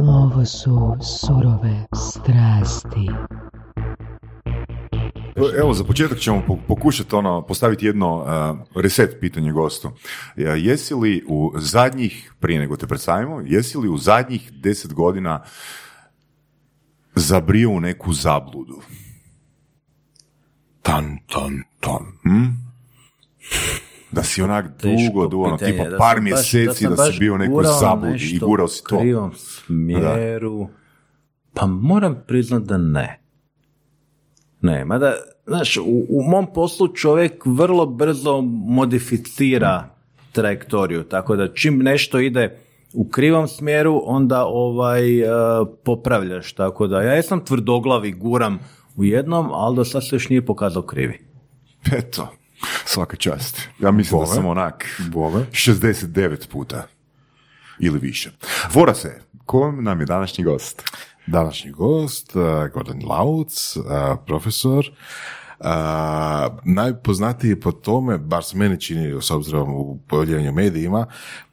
Ovo su surove strasti. Evo, za početak ćemo pokušati ono, postaviti jedno uh, reset pitanje gostu. Jesi li u zadnjih, prije nego te predstavimo, jesi li u zadnjih deset godina zabrio u neku zabludu? Tan, tan, tan. Hm? Da si onak dugo, dugo, ono, tipa par mjeseci da, si bio u nekoj zabludi i gurao si to. U smjeru, pa moram priznat da ne. Ne, mada, znaš, u, u mom poslu čovjek vrlo brzo modificira trajektoriju, tako da čim nešto ide u krivom smjeru, onda ovaj uh, popravljaš, tako da ja jesam tvrdoglavi, guram u jednom, ali do sad se još nije pokazao krivi. Eto, svaka čast. Ja mislim da sam onak Bove. 69 puta ili više. Vora se, ko nam je današnji gost? Današnji gost, uh, Gordon Lauc, uh, profesor, uh, najpoznatiji po tome, bar se meni čini s obzirom u pojavljivanju medijima,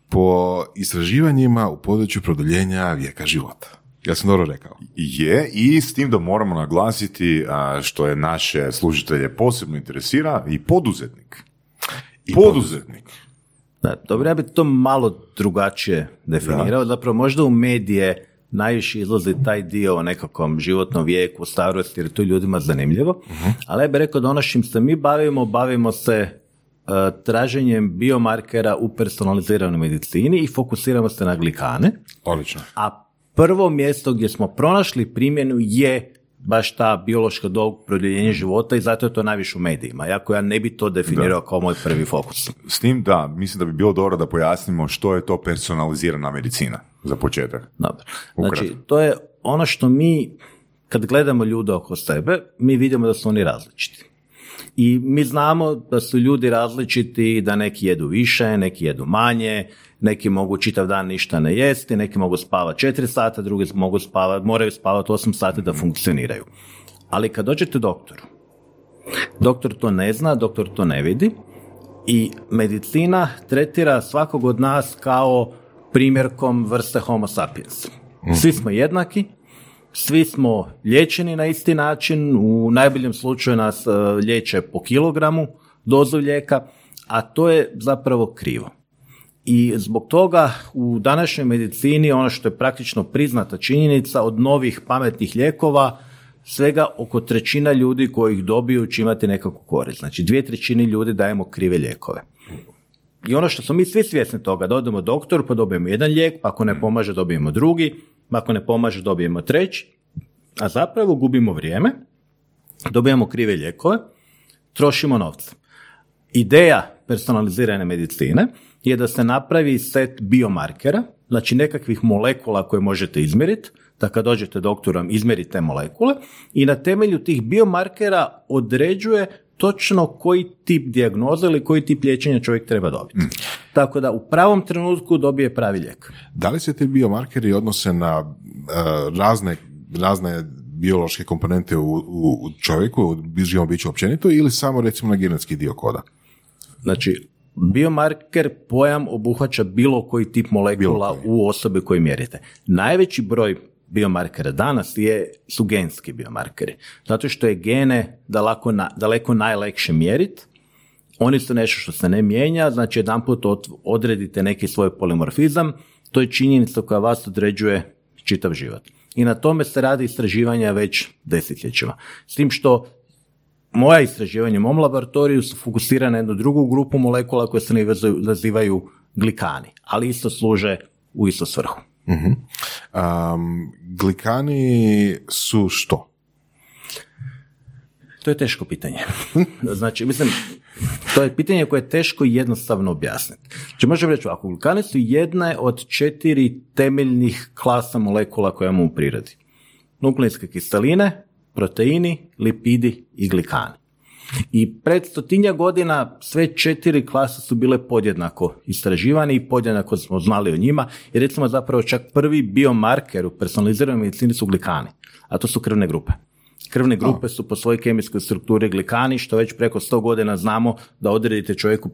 po istraživanjima u području produljenja vijeka života. Ja sam dobro rekao. Je, i s tim da moramo naglasiti što je naše služitelje posebno interesira i poduzetnik. I poduzetnik. Da, dobro, ja bih to malo drugačije definirao. Zapravo možda u medije najviše izlazi taj dio o nekakvom životnom vijeku, starosti, jer je to ljudima zanimljivo. uh Ali ja bih rekao da ono što se mi bavimo, bavimo se uh, traženjem biomarkera u personaliziranoj medicini i fokusiramo se na glikane. Odlično. A prvo mjesto gdje smo pronašli primjenu je baš ta biološka dob produljenje života i zato je to najviše u medijima. Jako ja ne bi to definirao kao moj prvi fokus. S tim da, mislim da bi bilo dobro da pojasnimo što je to personalizirana medicina za početak. Dobro. Znači, to je ono što mi, kad gledamo ljude oko sebe, mi vidimo da su oni različiti. I mi znamo da su ljudi različiti, da neki jedu više, neki jedu manje, neki mogu čitav dan ništa ne jesti, neki mogu spavati 4 sata, drugi mogu spavati, moraju spavati 8 sati da funkcioniraju. Ali kad dođete doktoru, doktor to ne zna, doktor to ne vidi i medicina tretira svakog od nas kao primjerkom vrste homo sapiens. Svi smo jednaki, svi smo liječeni na isti način, u najboljem slučaju nas e, liječe po kilogramu dozu lijeka, a to je zapravo krivo. I zbog toga u današnjoj medicini ono što je praktično priznata činjenica od novih pametnih lijekova svega oko trećina ljudi koji ih dobiju će imati nekakvu korist. Znači dvije trećine ljudi dajemo krive lijekove. I ono što smo mi svi svjesni toga, da odemo doktoru pa dobijemo jedan lijek, pa ako ne pomaže dobijemo drugi, pa ako ne pomaže dobijemo treći, a zapravo gubimo vrijeme, dobijamo krive lijekove, trošimo novce. Ideja personalizirane medicine je da se napravi set biomarkera, znači nekakvih molekula koje možete izmjeriti, da kad dođete doktorom izmjerite molekule i na temelju tih biomarkera određuje točno koji tip dijagnoze ili koji tip liječenja čovjek treba dobiti. Mm. Tako da u pravom trenutku dobije pravi lijek. Da li se ti biomarkeri odnose na uh, razne, razne biološke komponente u, u čovjeku, u živom biću općenito ili samo recimo na genetski dio koda? Znači, biomarker pojam obuhvaća bilo koji tip molekula u osobi koju mjerite. Najveći broj biomarkera danas je, su genski biomarkeri. Zato što je gene daleko, na, daleko najlekše mjeriti, oni su nešto što se ne mijenja, znači jedan put odredite neki svoj polimorfizam, to je činjenica koja vas određuje čitav život. I na tome se radi istraživanja već desetljećima. S tim što moja istraživanja u mom laboratoriju su fokusirane na jednu drugu grupu molekula koje se nazivaju glikani, ali isto služe u isto svrhu. uh glikani su što? To je teško pitanje. znači, mislim, to je pitanje koje je teško i jednostavno objasniti. Znači, možemo reći ovako, glikani su jedne od četiri temeljnih klasa molekula koje imamo u prirodi. Nukleinske kiseline, proteini, lipidi i glikani. I pred stotinja godina sve četiri klase su bile podjednako istraživane i podjednako smo znali o njima i recimo zapravo čak prvi biomarker u personaliziranoj medicini su glikani, a to su krvne grupe. Krvne grupe su po svojoj kemijskoj strukturi glikani, što već preko sto godina znamo da odredite čovjeku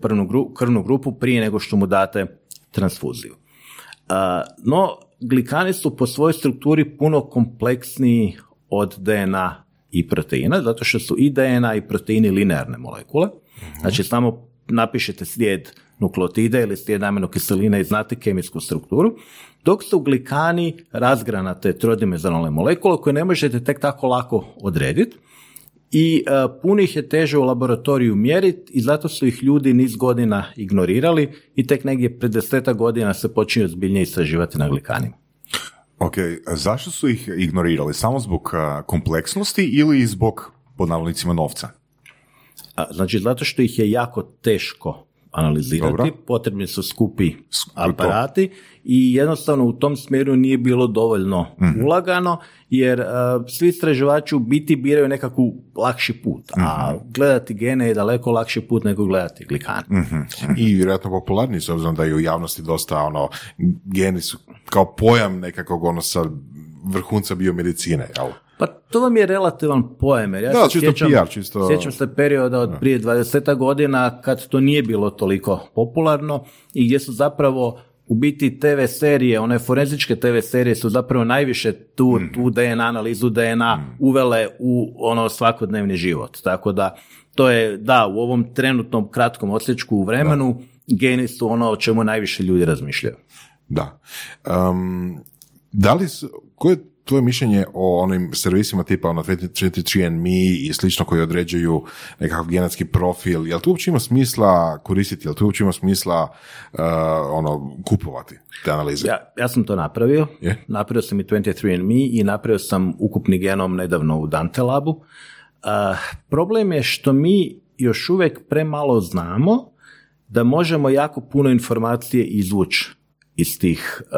krvnu grupu prije nego što mu date transfuziju. No, glikani su po svojoj strukturi puno kompleksniji od DNA i proteina, zato što su i DNA i proteini linearne molekule. Znači, samo napišete slijed nukleotida ili slijed aminokiseline i znate kemijsku strukturu, dok su glikani razgranate trodimenzionalne molekule koje ne možete tek tako lako odrediti i uh, puno ih je teže u laboratoriju mjeriti i zato su ih ljudi niz godina ignorirali i tek negdje pred deseta godina se počinju zbiljnije istraživati na glikanima. Ok, zašto su ih ignorirali? Samo zbog kompleksnosti ili zbog, pod novca? A, znači, zato što ih je jako teško analizirati, Dobro. potrebni su skupi aparati i jednostavno u tom smjeru nije bilo dovoljno ulagano, jer uh, svi istraživači u biti biraju nekakvu lakši put, a gledati gene je daleko lakši put nego gledati glikane. I vjerojatno popularniji s obzirom da je u javnosti dosta ono, geni su kao pojam nekakvog ono sa vrhunca biomedicine, jel? Pa to vam je relativan pojam. Jer ja Da, se čisto sjećam, PR, čisto- sjećam se perioda od prije 20 godina kad to nije bilo toliko popularno i gdje su zapravo u biti TV serije, one forenzičke TV serije su zapravo najviše tu, Mhm. tu DNA analizu DNA uvele u ono svakodnevni život. Tako da to je, da, u ovom trenutnom kratkom odsječku u vremenu geni su ono o čemu najviše ljudi razmišljaju. Da. Um, da li su, koje je tvoje mišljenje o onim servisima tipa ono 23andMe i slično koji određuju nekakav genetski profil, jel to uopće ima smisla koristiti, jel to uopće ima smisla uh, ono, kupovati te analize? Ja, ja sam to napravio. Je? Napravio sam i 23andMe i napravio sam ukupni genom nedavno u Dante Labu. Uh, problem je što mi još uvijek premalo znamo da možemo jako puno informacije izvući iz tih, uh,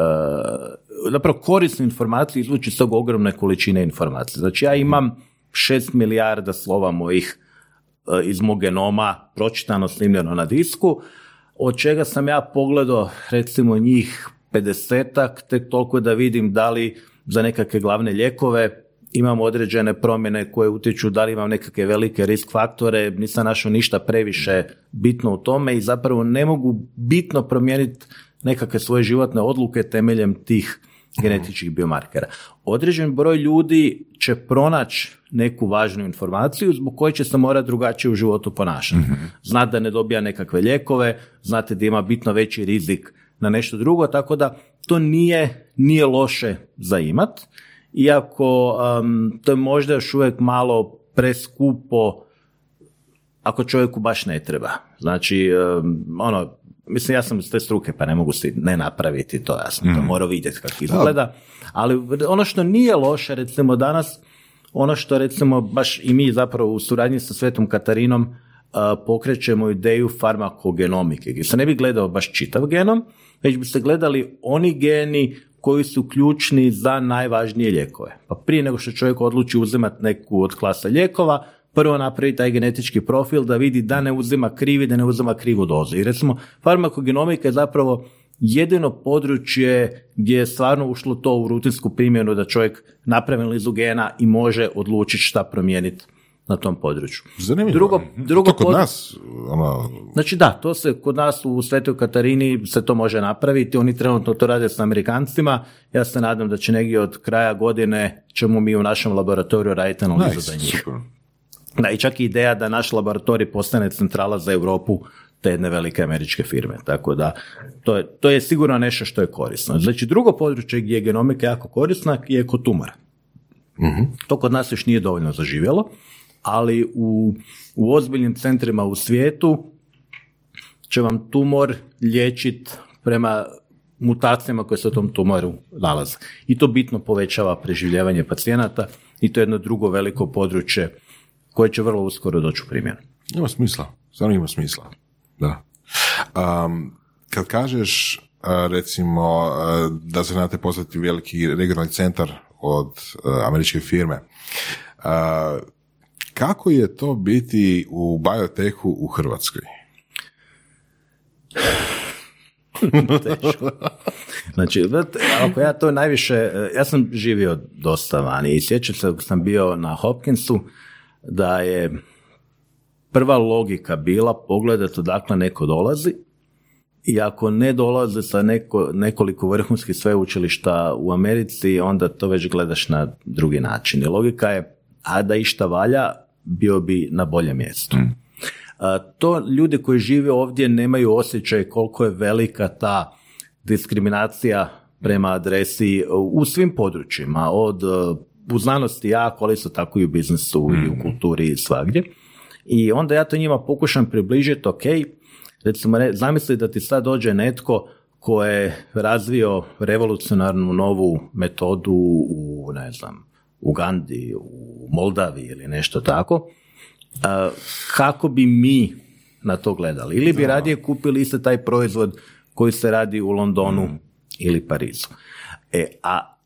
zapravo korisne informacije izvući iz tog ogromne količine informacija. Znači ja imam 6 milijarda slova mojih uh, iz mog genoma pročitano, snimljeno na disku, od čega sam ja pogledao recimo njih 50 tek toliko da vidim da li za nekakve glavne lijekove imam određene promjene koje utječu da li imam nekakve velike risk faktore, nisam našao ništa previše bitno u tome i zapravo ne mogu bitno promijeniti nekakve svoje životne odluke temeljem tih genetičkih biomarkera. Određen broj ljudi će pronaći neku važnu informaciju zbog koje će se morati drugačije u životu ponašati. Znate da ne dobija nekakve lijekove, znate da ima bitno veći rizik na nešto drugo, tako da to nije, nije loše za imat, iako um, to je možda još uvijek malo preskupo ako čovjeku baš ne treba. Znači, um, ono, mislim, ja sam iz te struke, pa ne mogu si ne napraviti to, ja sam to morao vidjeti kako izgleda, ali ono što nije loše, recimo danas, ono što recimo baš i mi zapravo u suradnji sa Svetom Katarinom uh, pokrećemo ideju farmakogenomike, gdje se ne bi gledao baš čitav genom, već bi se gledali oni geni koji su ključni za najvažnije lijekove. Pa prije nego što čovjek odluči uzimati neku od klasa lijekova, prvo napravi taj genetički profil da vidi da ne uzima krivi, da ne uzima krivu dozu. I recimo, farmakogenomika je zapravo jedino područje gdje je stvarno ušlo to u rutinsku primjenu da čovjek napravi analizu gena i može odlučiti šta promijeniti na tom području. Zanimljivo. Drugo, drugo to kod pod- nas, ono, Znači da, to se kod nas u Svetoj Katarini se to može napraviti, oni trenutno to rade s Amerikancima, ja se nadam da će negdje od kraja godine ćemo mi u našem laboratoriju raditi analizu nice, za njih. Da, i čak i ideja da naš laboratorij postane centrala za Europu te jedne velike američke firme. Tako da, to je, to je sigurno nešto što je korisno. Znači, drugo područje gdje je genomika jako korisna je kod tumora. To kod nas još nije dovoljno zaživjelo, ali u, u ozbiljnim centrima u svijetu će vam tumor liječiti prema mutacijama koje se u tom tumoru nalaze. I to bitno povećava preživljavanje pacijenata i to je jedno drugo veliko područje koje će vrlo uskoro doći u primjenu. Ima smisla, stvarno ima smisla. Da. Um, kad kažeš recimo da se znate postati veliki regionalni centar od američke firme, kako je to biti u biotehu u Hrvatskoj? Teško. Znači, ako ja to najviše, e, ja sam živio dosta vani i sjećam se sam bio na Hopkinsu da je prva logika bila pogledati odakle neko dolazi i ako ne dolaze sa neko, nekoliko vrhunskih sveučilišta u Americi, onda to već gledaš na drugi način. I logika je, a da išta valja, bio bi na boljem mjestu. A, to ljudi koji žive ovdje nemaju osjećaj koliko je velika ta diskriminacija prema adresi u svim područjima, od u znanosti jako, ali isto tako i u biznesu i u kulturi i svagdje. I onda ja to njima pokušam približiti, ok, recimo zamisli da ti sad dođe netko ko je razvio revolucionarnu novu metodu u, ne znam, u Gandhi, u Moldavi ili nešto tako, kako bi mi na to gledali? Ili bi radije kupili isto taj proizvod koji se radi u Londonu mm. ili Parizu. E, a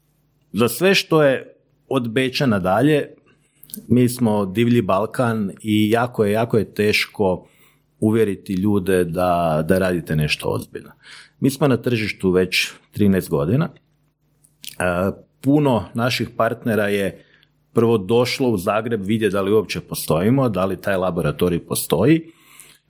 za sve što je od Beča nadalje, mi smo divlji Balkan i jako je, jako je teško uvjeriti ljude da, da radite nešto ozbiljno. Mi smo na tržištu već 13 godina. E, puno naših partnera je prvo došlo u Zagreb vidjeti da li uopće postojimo, da li taj laboratorij postoji,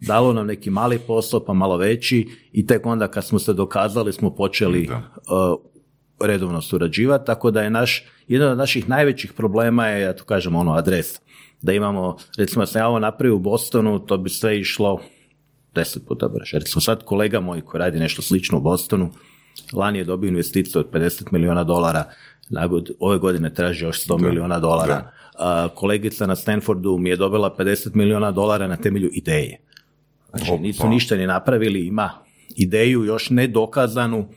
dalo nam neki mali posao pa malo veći i tek onda kad smo se dokazali smo počeli uh, redovno surađivati, tako da je naš, jedan od naših najvećih problema je, ja to kažem, ono, adres. Da imamo, recimo, sam ja ovo napravio u Bostonu, to bi sve išlo deset puta brže. Recimo sad kolega moj koji radi nešto slično u Bostonu, lani je dobio investiciju od 50 milijuna dolara, ove godine traži još 100 milijuna dolara. kolegica na Stanfordu mi je dobila 50 milijuna dolara na temelju ideje. Znači, nisu ništa ni napravili, ima ideju još nedokazanu,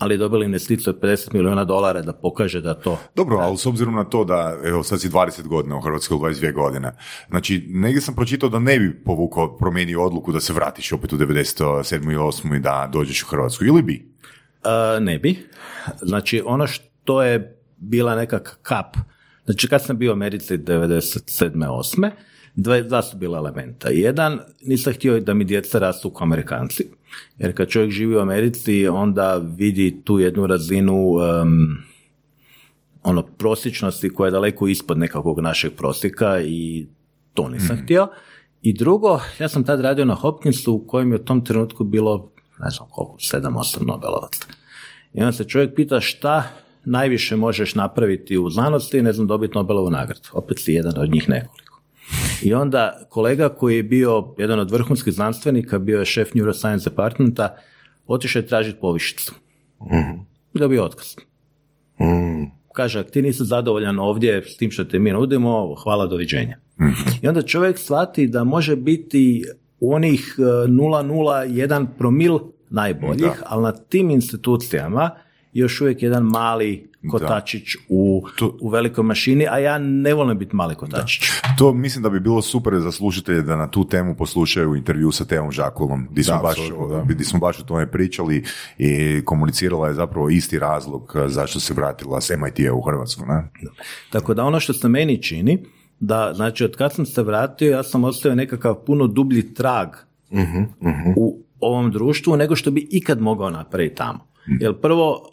ali je dobila investiciju od 50 milijuna dolara da pokaže da to... Dobro, ali s obzirom na to da, evo, sad si 20 godina u Hrvatskoj, 22 godine, znači, negdje sam pročitao da ne bi povukao, promijenio odluku da se vratiš opet u 97. i 8. i da dođeš u Hrvatsku, ili bi? Uh, ne bi. Znači, ono što je bila neka kap, znači kad sam bio u Americi 97. 8. Dva, dva su bila elementa. Jedan, nisam htio da mi djeca rastu kao Amerikanci. Jer kad čovjek živi u Americi, onda vidi tu jednu razinu um, ono prosječnosti koja je daleko ispod nekakvog našeg prosjeka i to nisam mm. htio. I drugo, ja sam tad radio na Hopkinsu u kojem je u tom trenutku bilo, ne znam koliko, sedam, osam Nobelovaca. I onda se čovjek pita šta najviše možeš napraviti u znanosti, ne znam, dobiti Nobelovu nagradu. Opet si jedan od njih nekoliko. I onda kolega koji je bio jedan od vrhunskih znanstvenika, bio je šef Neuroscience Departmenta, otišao je tražiti povišicu. Mm-hmm. Dobio otkaz. Mm. Kaže, ti nisi zadovoljan ovdje s tim što te mi nudimo, hvala, doviđenja. mm I onda čovjek shvati da može biti u onih 0,01 e, promil najboljih, ali na tim institucijama još uvijek jedan mali kotačić u, u velikoj mašini, a ja ne volim biti mali kotačić. To mislim da bi bilo super za slušatelje da na tu temu poslušaju intervju sa Teom Žakulom, gdje smo, baš, gdje smo baš o tome pričali i komunicirala je zapravo isti razlog zašto se vratila s MIT-a u Hrvatsku. Ne? Tako da ono što se meni čini, da znači od kad sam se vratio ja sam ostavio nekakav puno dublji trag uh u ovom društvu nego što bi ikad mogao napraviti tamo. Mhm. Jer prvo,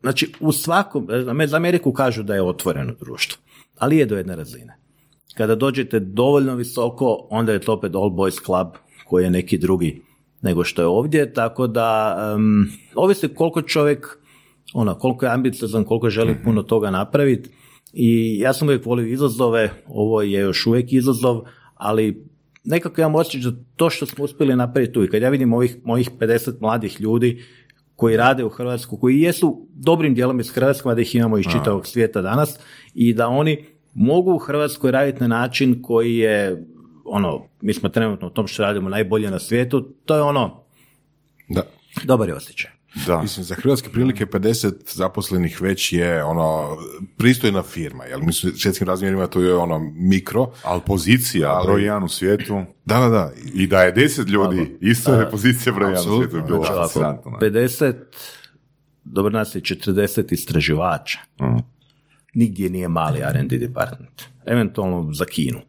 znači u svakom, za Ameriku kažu da je otvoreno društvo, ali je do jedne razine. Kada dođete dovoljno visoko, onda je to opet All Boys Club koji je neki drugi nego što je ovdje, tako da um, ovisi koliko čovjek, ono, koliko je ambiciozan, koliko želi mhm. puno toga napraviti i ja sam uvijek volio izazove, ovo je još uvijek izazov, ali nekako imam osjećaj da to što smo uspjeli napraviti tu i kad ja vidim ovih mojih 50 mladih ljudi koji rade u Hrvatsku, koji jesu dobrim dijelom iz Hrvatske, da ih imamo iz čitavog svijeta danas i da oni mogu u Hrvatskoj raditi na način koji je ono, mi smo trenutno u tom što radimo najbolje na svijetu, to je ono da. dobar je osjećaj. Da. Mislim, za hrvatske prilike 50 zaposlenih već je ono pristojna firma, jel mislim svjetskim razmjerima to je ono mikro. Ali pozicija, ali, broj jedan u svijetu. Da, da, da. I da je 10 ljudi, isto je pozicija broj jedan u svijetu. Je bilo 50, dobro nas je 40 istraživača. Mm. Nigdje nije mali R&D department. Eventualno za Kinu.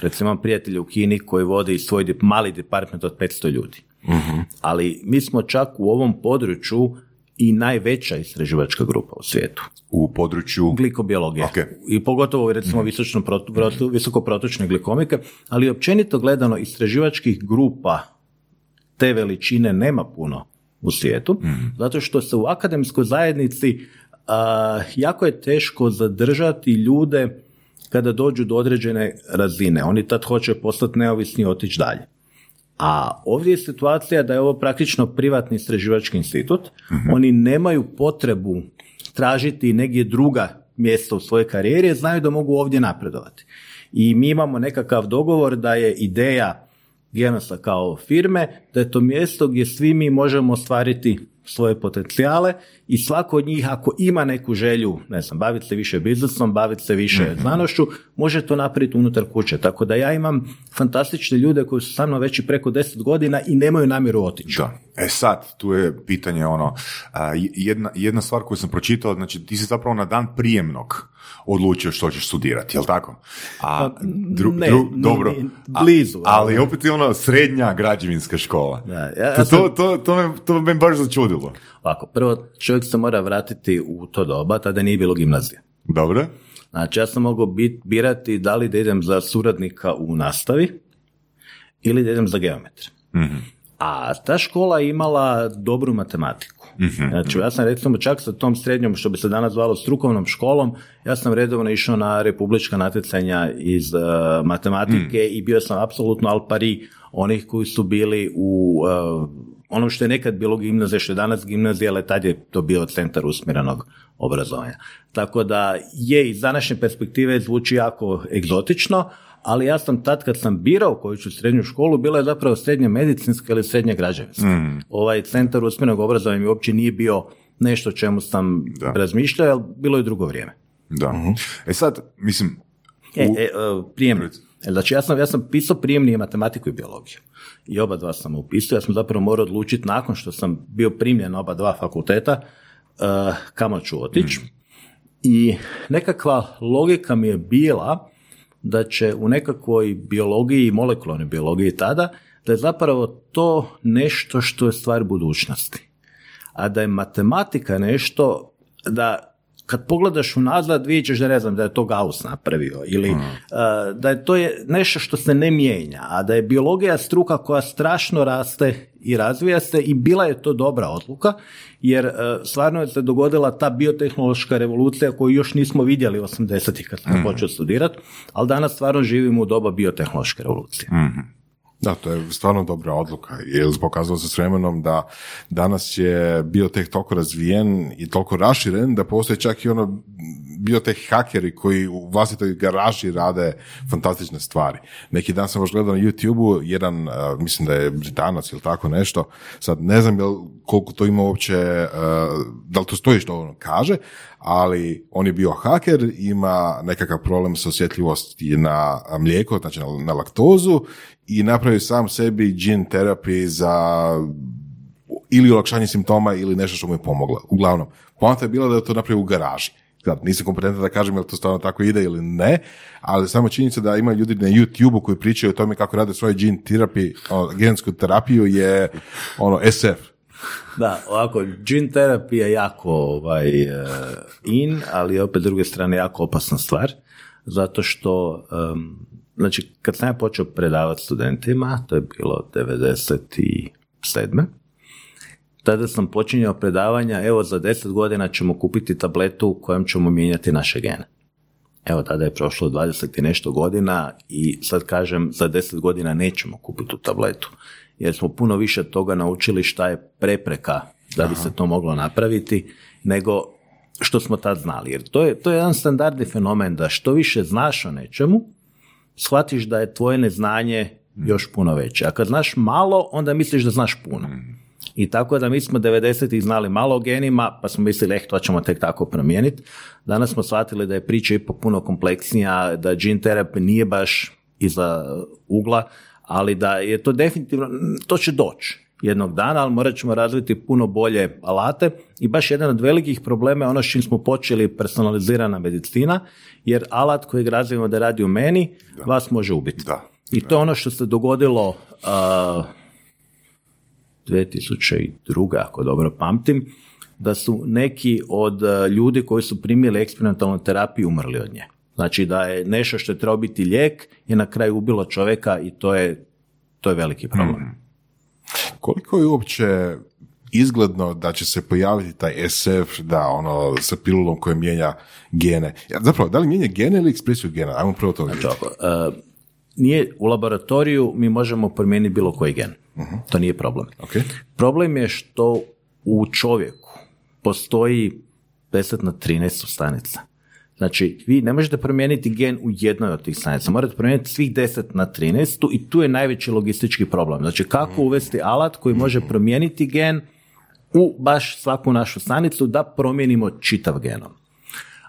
Recimo imam prijatelja u Kini koji vodi svoj mali department od 500 ljudi. Mhm. Ali mi smo čak u ovom području i najveća istraživačka grupa u svijetu. U području? Glikobiologije. I pogotovo recimo mm-hmm. visokoprotočne glikomike, ali općenito gledano istraživačkih grupa te veličine nema puno u svijetu, Mhm. zato što se u akademskoj zajednici a, jako je teško zadržati ljude kada dođu do određene razine. Oni tad hoće postati neovisni i otići dalje. A ovdje je situacija da je ovo praktično privatni istraživački institut. Oni nemaju potrebu tražiti negdje druga mjesta u svojoj karijeri, jer znaju da mogu ovdje napredovati. I mi imamo nekakav dogovor da je ideja Genosa kao firme, da je to mjesto gdje svi mi možemo ostvariti svoje potencijale i svako od njih ako ima neku želju, ne znam, baviti se više biznisom, baviti se više znanošću, može to napraviti unutar kuće. Tako da ja imam fantastične ljude koji su sa mnom već i preko 10 godina i nemaju namjeru otići. Da. E sad, tu je pitanje ono, jedna, jedna stvar koju sam pročitao, znači ti si zapravo na dan prijemnog odlučio što ćeš studirati, jel tako? A, Pa, ne, ni- dobro, A- blizu, ali ali- opet je ono srednja građevinska škola. Da, ja- ja to, sam- to, to, to, me, to me baš začudilo. Ovako, prvo čovjek se mora vratiti u to doba, tada nije bilo gimnazije. Dobro? Znači, ja sam mogao bit, birati da li da idem za suradnika u nastavi ili da idem za geometra. A ta škola je imala dobru matematiku. Znači, ja sam recimo čak sa tom srednjom, što bi se danas zvalo strukovnom školom, ja sam redovno išao na republička natjecanja iz uh, matematike i bio sam apsolutno al pari onih koji su bili u uh, onom što je nekad bilo gimnazija, što je danas gimnazija, ali tad je to bio centar usmjerenog obrazovanja. Tako da je iz današnje perspektive zvuči jako egzotično, ali ja sam tad kad sam birao koju ću srednju školu, bila je zapravo srednja medicinska ili srednja građevinska. Ovaj centar usmjerenog obrazovanja mi uopće nije bio nešto o čemu sam Da. razmišljao, jer bilo je drugo vrijeme. Da. E sad, mislim, E, u- e, e, prijemni. Znači, ja sam, ja sam pisao prijemni i matematiku i biologiju. I oba dva sam upisao. Ja sam zapravo morao odlučiti nakon što sam bio primljen na oba dva fakulteta uh, kamo ću otići. I nekakva logika mi je bila da će u nekakvoj biologiji, molekularnoj biologiji tada, da je zapravo to nešto što je stvar budućnosti. A da je matematika nešto da kad pogledaš unazad vidjet ćeš da ne znam da je to Gauss napravio ili uh, da je to je nešto što se ne mijenja, a da je biologija struka koja strašno raste i razvija se i bila je to dobra odluka jer uh, stvarno je se dogodila ta biotehnološka revolucija koju još nismo vidjeli 80-ih kad sam počeo studirati, ali danas stvarno živimo u doba biotehnološke revolucije. Da, to je stvarno dobra odluka, jer pokazalo se s vremenom da danas je bioteh toliko razvijen i toliko raširen da postoje čak i ono bioteh hakeri koji u vlastitoj garaži rade fantastične stvari. Neki dan sam baš gledao na YouTube-u, jedan, uh, mislim da je Britanac ili tako nešto, sad ne znam jel, koliko to ima uopće, uh, da li to stoji što on kaže, ali on je bio haker, ima nekakav problem sa osjetljivosti na mlijeko, znači na, laktozu i napravio sam sebi gene therapy za ili olakšanje simptoma ili nešto što mu je pomoglo. Uglavnom, poanta je bila da je to napravio u garaži. Sad, nisam kompetentan da kažem jel to stvarno tako ide ili ne, ali samo činjenica da ima ljudi na YouTube-u koji pričaju o tome kako rade svoje gene therapy, ono, gensku terapiju je ono SF. Da, ovako, gene therapy je jako ovaj, eh, in, ali opet s druge strane jako opasna stvar, zato što, em, znači, kad sam ja počeo predavati studentima, to je bilo 97. Tada sam počinjao predavanja, evo za 10 godina ćemo kupiti tabletu u kojem ćemo mijenjati naše gene. Evo, tada je prošlo 20 i nešto godina i sad kažem, za 10 godina nećemo kupiti tu tabletu. Jer smo puno više toga naučili šta je prepreka da bi se to moglo napraviti, nego što smo tad znali. Jer to je, to je jedan standardni fenomen da što više znaš o nečemu, shvatiš da je tvoje neznanje još puno veće. A kad znaš malo, onda misliš da znaš puno. I tako da mi smo 90-ih znali malo o genima, pa smo mislili, eh, to ćemo tek tako promijeniti. Danas smo shvatili da je priča ipak puno kompleksnija, da gene therapy nije baš iza ugla, ali da je to definitivno, to će doći jednog dana, ali morat ćemo razviti puno bolje alate i baš jedan od velikih problema je ono s čim smo počeli personalizirana medicina, jer alat kojeg razvijemo da radi u meni, vas može ubiti. Da. I to je ono što se dogodilo uh, 2002. ako dobro pamtim, da su neki od ljudi koji su primili eksperimentalnu terapiju umrli od nje. Znači da je nešto što je trebao biti lijek je na kraju ubilo čovjeka i to je, to je veliki problem. koliko je uopće izgledno da će se pojaviti taj SF, da ono, sa pilulom koja mijenja gene. Ja, zapravo, da li mijenja gene ili ekspresiju gena? Ajmo prvo to znači, nije u laboratoriju mi možemo promijeniti bilo koji gen. uh To nije problem. Okay. Problem je što u čovjeku postoji 10 na 13 stanica. Znači, vi ne možete promijeniti gen u jednoj od tih stanica, morate promijeniti svih 10 na 13 i tu je najveći logistički problem. Znači, kako mhm. uvesti alat koji može promijeniti gen u baš svaku našu stanicu da promijenimo čitav genom.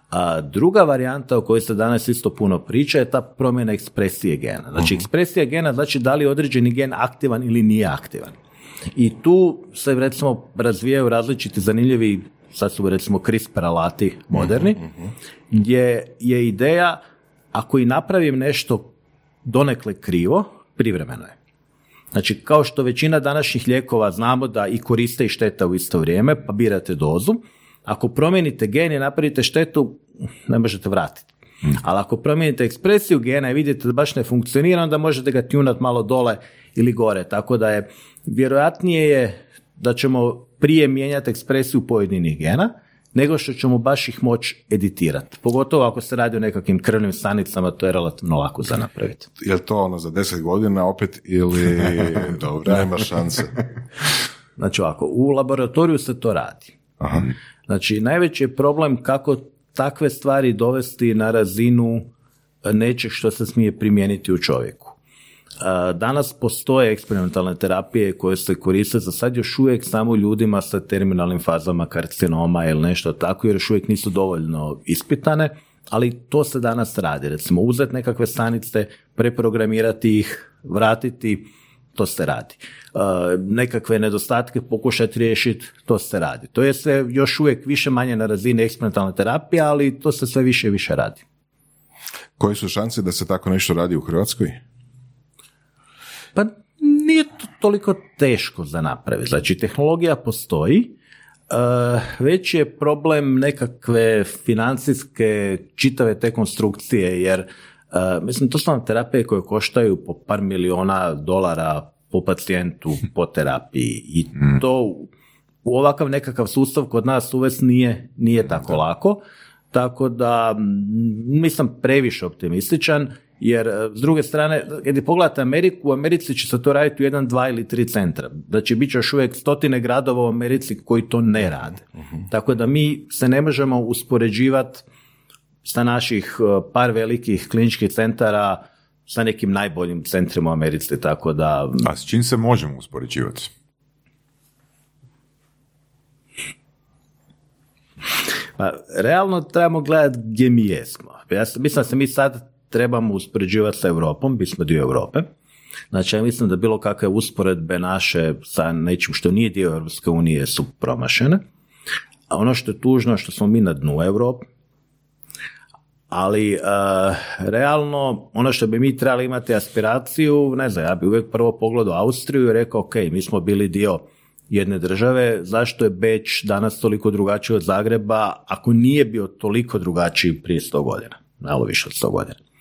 A druga varijanta o kojoj se danas isto puno priča je ta promjena ekspresije gena. Znači, mhm. ekspresija gena znači da li je određeni gen aktivan ili nije aktivan. I tu se recimo razvijaju različiti zanimljivi, sad su recimo CRISPR alati moderni, mhm, mhm. gdje je ideja ako i napravim nešto donekle krivo, privremeno je. Znači, kao što većina današnjih lijekova znamo da i koriste i šteta u isto vrijeme, pa birate dozu. Ako promijenite gen i napravite štetu, ne možete vratiti. Hmm. Ali ako promijenite ekspresiju gena i vidite da baš ne funkcionira, onda možete ga tunat malo dole ili gore. Tako da je vjerojatnije je da ćemo prije mijenjati ekspresiju pojedinih gena, nego što ćemo baš ih moći editirati. Pogotovo ako se radi o nekakvim krvnim stanicama, to je relativno lako za napraviti. Je to ono za deset godina opet ili dobro, nema šanse? Znači ovako, u laboratoriju se to radi. Aha. Znači, najveći je problem kako takve stvari dovesti na razinu nečeg što se smije primijeniti u čovjeku. Danas postoje eksperimentalne terapije koje se koriste za sad još uvijek samo ljudima sa terminalnim fazama karcinoma ili nešto tako jer još uvijek nisu dovoljno ispitane, ali to se danas radi. Recimo uzeti nekakve stanice, preprogramirati ih, vratiti, to se radi. Nekakve nedostatke pokušati riješiti, to se radi. To je sve još uvijek više manje na razini eksperimentalne terapije, ali to se sve više i više radi. Koje su šanse da se tako nešto radi u Hrvatskoj? Pa nije to toliko teško za napraviti. Znači, tehnologija postoji, Uh, već je problem nekakve financijske čitave te konstrukcije, jer uh, mislim, to su vam terapije koje koštaju po par miliona dolara po pacijentu po terapiji i mm. to u ovakav nekakav sustav kod nas uvest nije, nije tako lako, tako da nisam previše optimističan jer e, s druge strane, kad pogledate Ameriku, u Americi će se to raditi u jedan, dva ili tri centra. Znači, bit će još uvijek stotine gradova u Americi koji to ne rade. Tako da mi se ne možemo uspoređivati sa naših e, par velikih kliničkih centara sa nekim najboljim centrima u Americi, tako da... A s čim se možemo uspoređivati? Pa, realno trebamo gledati gdje mi jesmo. Ja mislim da se mi sad trebamo uspoređivati sa Europom, mi smo dio Europe. Znači, ja mislim da bilo kakve usporedbe naše sa nečim što nije dio Europske unije su promašene. A ono što je tužno što smo mi na dnu Europe, ali uh, realno ono što bi mi trebali imati aspiraciju, ne znam, ja bi uvijek prvo pogledao Austriju i rekao, ok, mi smo bili dio jedne države, zašto je Beč danas toliko drugačiji od Zagreba, ako nije bio toliko drugačiji prije sto godina, malo više od sto godina.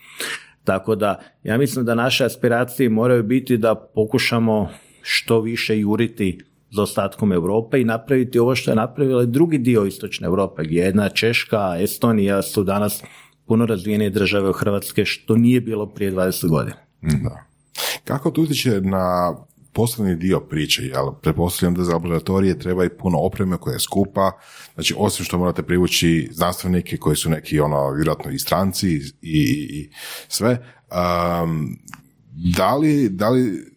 Tako da ja mislim da naše aspiracije moraju biti da pokušamo što više juriti za ostatkom Europe i napraviti ovo što je napravila drugi dio istočne Europe, gdje jedna Češka, Estonija su danas puno razvijenije države u Hrvatske, što nije bilo prije 20 godina. Da. Kako to utječe na poslovni dio priče, jel? Pretpostavljam da za laboratorije treba i puno opreme koja je skupa, znači osim što morate privući znanstvenike koji su neki ono, vjerojatno i stranci i, i sve, um, da li, da li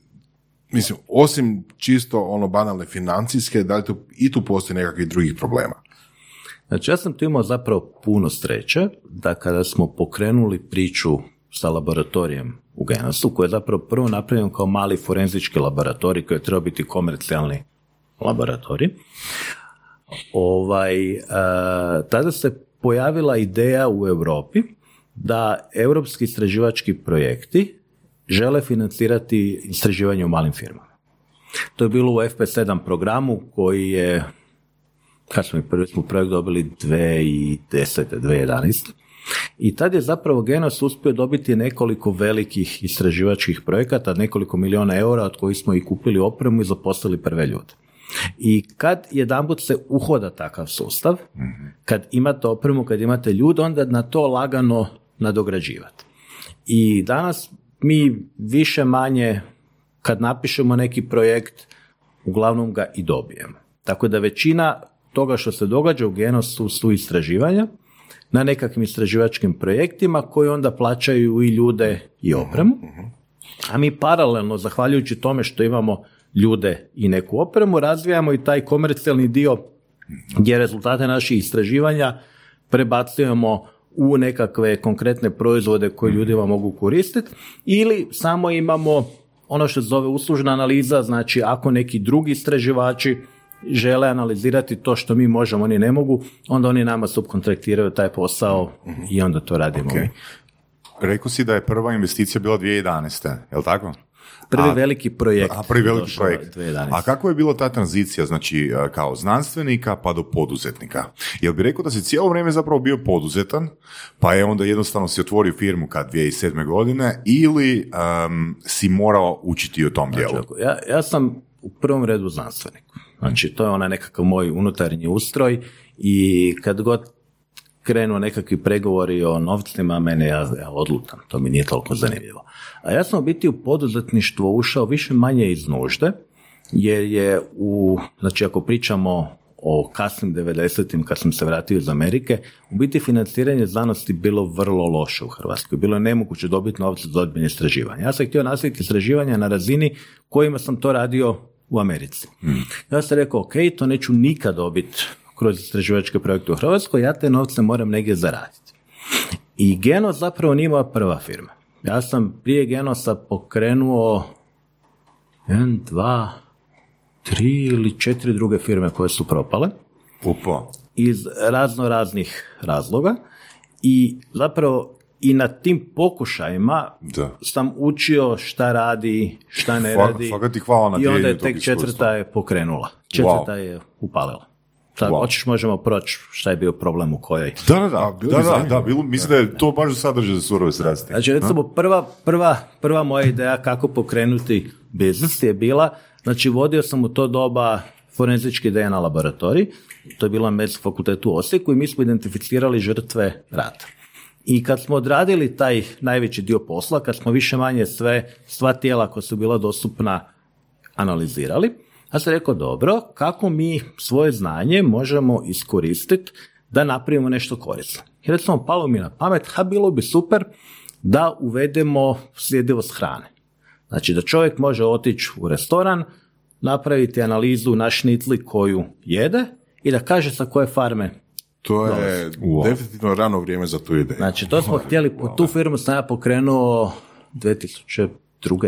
mislim, osim čisto ono banalne financijske, da li tu, i tu postoji nekakvih drugih problema? Znači ja sam tu imao zapravo puno sreće da kada smo pokrenuli priču sa laboratorijem u Genasu, koji je zapravo prvo napravljen kao mali forenzički laboratorij koji je trebao biti komercijalni laboratorij. Ovaj, uh, tada se pojavila ideja u Europi da europski istraživački projekti žele financirati istraživanje u malim firmama. To je bilo u FP7 programu koji je, kad smo prvi smo projekt dobili 2010. 2011. I tad je zapravo Genos uspio dobiti nekoliko velikih istraživačkih projekata, nekoliko milijuna eura od kojih smo i kupili opremu i zaposlili prve ljude. I kad jedanput se uhoda takav sustav, kad imate opremu, kad imate ljude, onda na to lagano nadograđivati. I danas mi više manje kad napišemo neki projekt, uglavnom ga i dobijemo. Tako da većina toga što se događa u Genosu su istraživanja na nekakvim istraživačkim projektima koji onda plaćaju i ljude i opremu. A mi paralelno, zahvaljujući tome što imamo ljude i neku opremu, razvijamo i taj komercijalni dio gdje rezultate naših istraživanja prebacujemo u nekakve konkretne proizvode koje ljudima mogu koristiti ili samo imamo ono što se zove uslužna analiza, znači ako neki drugi istraživači žele analizirati to što mi možemo, oni ne mogu, onda oni nama subkontraktiraju taj posao i onda to radimo okay. mi. Rekao si da je prva investicija bila 2011. je li tako? Prvi veliki projekt. A, prvi veliki projekt. A kako je bila ta tranzicija, znači kao znanstvenika pa do poduzetnika? Jel bi rekao da si cijelo vrijeme zapravo bio poduzetan, pa je onda jednostavno si otvorio firmu kad 2007. godine ili si morao učiti o tom znači, dijelu? Ja, ja sam u prvom redu znanstvenik. Znači, to je onaj nekakav moj unutarnji ustroj i kad god krenu nekakvi pregovori o novcima, mene ja, ja odlutam, to mi nije toliko zanimljivo. A ja sam u biti u poduzetništvo ušao više manje iz nužde, jer je u, znači ako pričamo o kasnim 90-im kad sam se vratio iz Amerike, u biti financiranje znanosti bilo vrlo loše u Hrvatskoj. Bilo je nemoguće dobiti novce za odbjenje istraživanja. Ja sam htio nastaviti istraživanja na razini kojima sam to radio u Americi. Hmm. Ja sam rekao, ok, to neću nikad dobiti kroz istraživačke projekte u Hrvatskoj, ja te novce moram negdje zaraditi. I Genos zapravo nije moja prva firma. Ja sam prije Genosa pokrenuo jedan, dva, tri ili četiri druge firme koje su propale. Upo. Iz razno raznih razloga i zapravo i na tim pokušajima da. sam učio šta radi, šta ne radi. hvala na I onda je tek četvrta je pokrenula. Četvrta je upalila. Sad, wow. hoćeš možemo proći šta je bio problem u kojoj. Da, da, da, da, da, da bilo, mislim da je to baš sadržaj za surove strasti. Znači, recimo, prva, prva, prva moja ideja kako pokrenuti biznis je bila, znači, vodio sam u to doba forenzički DNA laboratorij, to je bilo na fakultetu u Osijeku i mi smo identificirali žrtve rata. I kad smo odradili taj najveći dio posla, kad smo više manje sve, sva tijela koja su bila dostupna analizirali, ja sam rekao, dobro, kako mi svoje znanje možemo iskoristiti da napravimo nešto korisno. I recimo, palo mi na pamet, ha, bilo bi super da uvedemo sljedivost hrane. Znači, da čovjek može otići u restoran, napraviti analizu na šnitli koju jede i da kaže sa koje farme to je definitivno rano vrijeme za tu ideju. Znači, to smo htjeli, tu firmu sam ja pokrenuo 2002.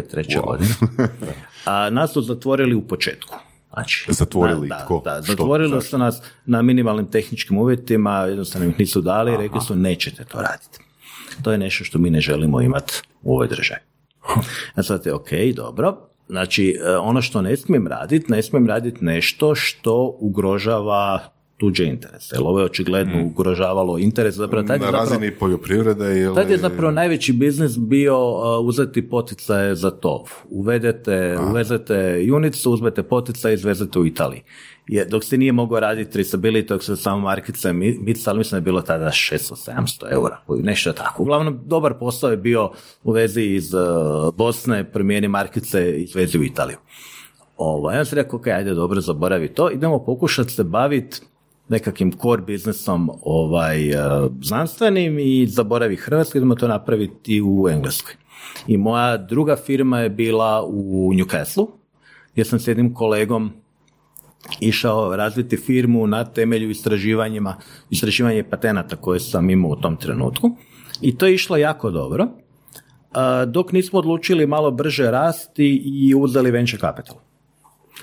treće godine. A nas su zatvorili u početku. Znači, zatvorili da, tko? Da, zatvorili su nas na minimalnim tehničkim uvjetima, jednostavno ih nisu dali i rekli su nećete to raditi. To je nešto što mi ne želimo imati u ovoj državi. A sad je ok, dobro. Znači, e, ono što ne smijem raditi, ne smijem raditi nešto što ugrožava tuđe interese. Jer ovo je očigledno mm. ugrožavalo interes. Zapravo, tad Na razini poljoprivrede ili... Tad je zapravo najveći biznis bio uh, uzeti poticaje za tov. Uvedete, uvezete junicu, uzmete poticaje i izvezete u Italiji. Je, dok se nije mogao raditi traceability, dok se samo markice mica, ali mislim da je bilo tada 600-700 eura, nešto tako. Uglavnom, dobar posao je bio u vezi iz uh, Bosne, promijeni markice i izvezi u Italiju. Ovo, ja sam rekao, ok, ajde, dobro, zaboravi to, idemo pokušati se baviti nekakvim core biznesom ovaj, e, znanstvenim i zaboravi Hrvatsko, idemo to napraviti u Engleskoj. I moja druga firma je bila u Newcastle, gdje sam s jednim kolegom išao razviti firmu na temelju istraživanjima, istraživanje patenata koje sam imao u tom trenutku. I to je išlo jako dobro, e, dok nismo odlučili malo brže rasti i uzeli venture capital.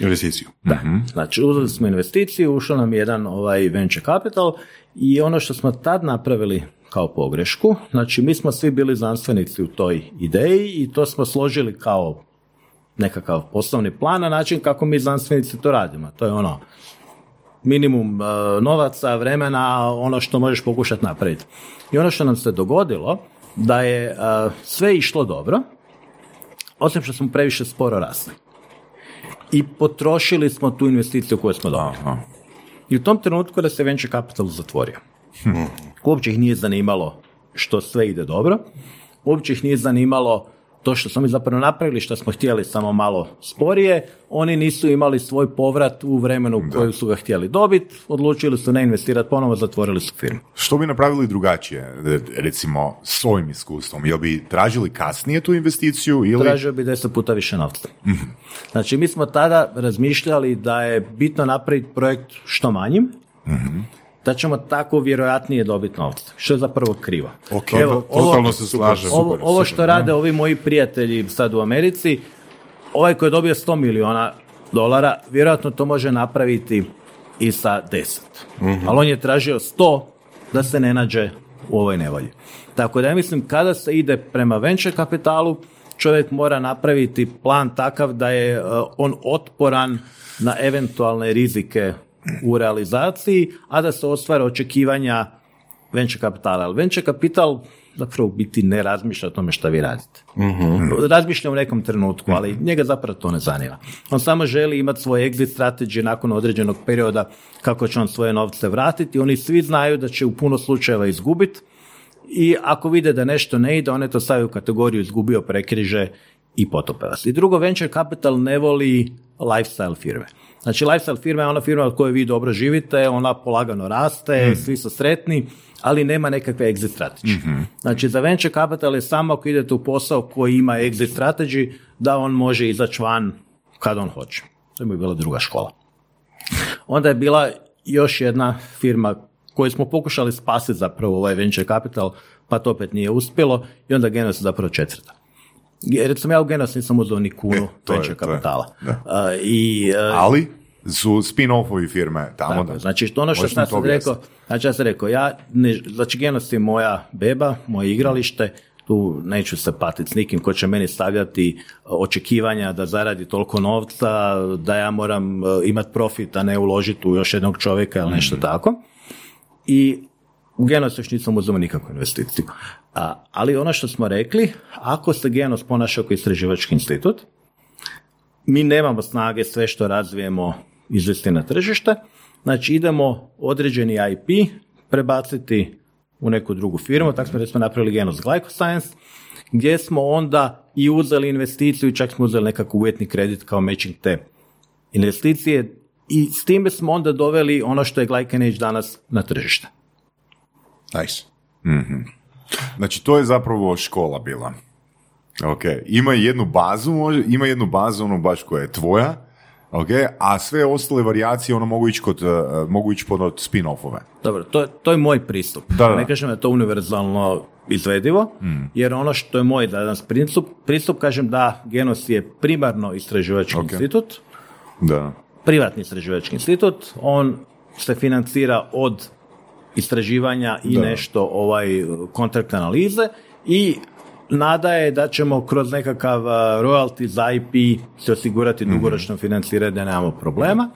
Investiciju. Da. mm Znači, uzeli smo investiciju, ušao nam jedan ovaj venture capital i ono što smo tad napravili kao pogrešku, znači mi smo svi bili znanstvenici u toj ideji i to smo složili kao nekakav poslovni plan na način kako mi znanstvenici to radimo. To je ono, minimum e, novaca, vremena, ono što možeš pokušati napraviti. I ono što nam se dogodilo, da je e, sve išlo dobro, osim što smo previše sporo rasli. I potrošili smo tu investiciju koju smo dobili. I u tom trenutku da se venture capital zatvorio. Hm. Uopće ih nije zanimalo što sve ide dobro, uopće ih nije zanimalo to što smo mi zapravo napravili, što smo htjeli samo malo sporije, oni nisu imali svoj povrat u vremenu u koju su ga htjeli dobiti, odlučili su ne investirati ponovo, zatvorili su firmu. Što bi napravili drugačije, recimo, s ovim iskustvom? Jel bi tražili kasnije tu investiciju ili... Tražio bi deset puta više novca. Mhm. Znači, mi smo tada razmišljali da je bitno napraviti projekt što manjim, mhm da ćemo tako vjerojatnije dobiti novce. Što je zapravo krivo. Okay, Evo, totalno se slažem. Ovo, ovo što rade ovi moji prijatelji sad u Americi, ovaj koji je dobio 100 miliona dolara, vjerojatno to može napraviti i sa 10. mm Ali on je tražio 100 da se ne nađe u ovoj nevolji. Tako da ja mislim kada se ide prema venture kapitalu, čovjek mora napraviti plan takav da je uh, on otporan na eventualne rizike u realizaciji, a da se ostvare očekivanja venture kapitala. Ali venture kapital zapravo biti ne razmišlja o tome što vi radite. mm Razmišlja u nekom trenutku, ali njega zapravo to ne zanima. On samo želi imati svoj exit strategy nakon određenog perioda kako će on svoje novce vratiti. Oni svi znaju da će u puno slučajeva izgubiti i ako vide da nešto ne ide, one to stavaju u kategoriju izgubio, prekriže i potope vas. I drugo, venture capital ne voli lifestyle firme. Znači, lifestyle firma je ona firma od koje vi dobro živite, ona polagano raste, mm. svi su sretni, ali nema nekakve exit strategy. mm Znači, za venture capital je samo ako idete u posao koji ima exit strategy, da on može izaći van kad on hoće. To je bila druga škola. Onda je bila još jedna firma koju smo pokušali spasiti zapravo ovaj venture capital, pa to opet nije uspjelo i onda Genos zapravo četvrta. Recimo ja u Genos nisam uzeo ni kunu e, venture kapitala. I, Ali su spin-offovi firme tamo. da, znači ono što sam rekao, znači ja sam rekao, ja ne, znači Genos je moja beba, moje igralište, tu neću se patiti s nikim ko će meni stavljati očekivanja da zaradi toliko novca, da ja moram imati profit, a ne uložiti u još jednog čovjeka ili nešto mm. tako. I u Genos još nisam uzeo nikakvu investiciju. Ali ono što smo rekli, ako se Genos ponaša kao istraživački institut, mi nemamo snage sve što razvijemo izvesti na tržište, znači idemo određeni IP prebaciti u neku drugu firmu, tako smo recimo napravili Genos Glycoscience, gdje smo onda i uzeli investiciju i čak smo uzeli nekakav uvjetni kredit kao matching te investicije i s time smo onda doveli ono što je Glycanage danas na tržište. Nice. mm Znači, to je zapravo škola bila. Ok, ima jednu bazu, ima jednu bazu, ono baš koja je tvoja, ok, a sve ostale varijacije ono mogu ići, kod, uh, mogu ići pod spin-offove. Dobro, to je, to je moj pristup. Da, Ne kažem da je to univerzalno izvedivo, mm. jer ono što je moj danas pristup, pristup kažem da Genos je primarno istraživački institut, da. privatni istraživački institut, on se financira od istraživanja i nešto ovaj kontrakt analize i nada je da ćemo kroz nekakav uh, royalty za IP se osigurati mhm. dugoročno financiranje da nemamo problema.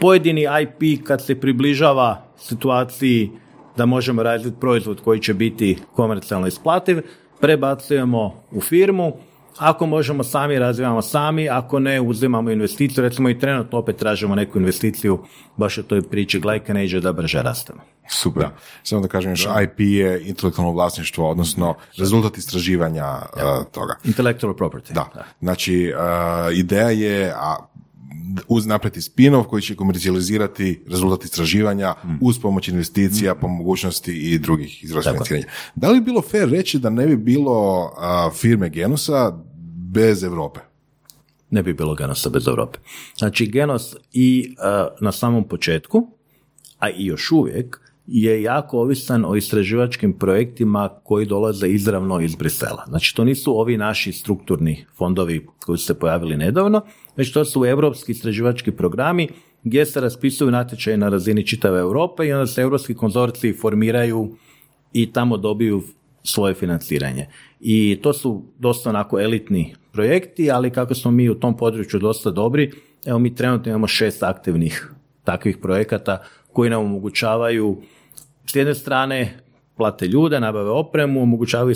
Pojedini IP kad se približava situaciji da možemo razviti proizvod koji će biti komercijalno isplativ, prebacujemo u firmu, ako možemo sami, razvijamo sami, ako ne, uzimamo investiciju, recimo i trenutno opet tražimo neku investiciju baš u toj priči Glycanage da brže rastemo. Super. Samo da kažem, još IP je intelektualno vlasništvo, odnosno rezultat istraživanja uh, toga. Intellectual property. Da. Znači, uh, ideja je a, uz napreti spinov koji će komercijalizirati rezultat istraživanja mm. uz pomoć investicija, mm. po mogućnosti i drugih izvora financiranja. Da li bi bilo fair reći da ne bi bilo uh, firme Genosa bez Europe? Ne bi bilo Genosa bez Europe. Znači, Genos i na samom početku, a i još uvijek, je jako ovisan o istraživačkim projektima koji dolaze izravno iz Brisela. Znači to nisu ovi naši strukturni fondovi koji su se pojavili nedavno, već to su europski istraživački programi gdje se raspisuju natječaje na razini čitave Europe i onda se europski konzorciji formiraju i tamo dobiju svoje financiranje. I to su dosta onako elitni projekti, ali kako smo mi u tom području dosta dobri, evo mi trenutno imamo šest aktivnih takvih projekata koji nam omogućavaju s jedne strane plate ljude, nabave opremu, omogućavaju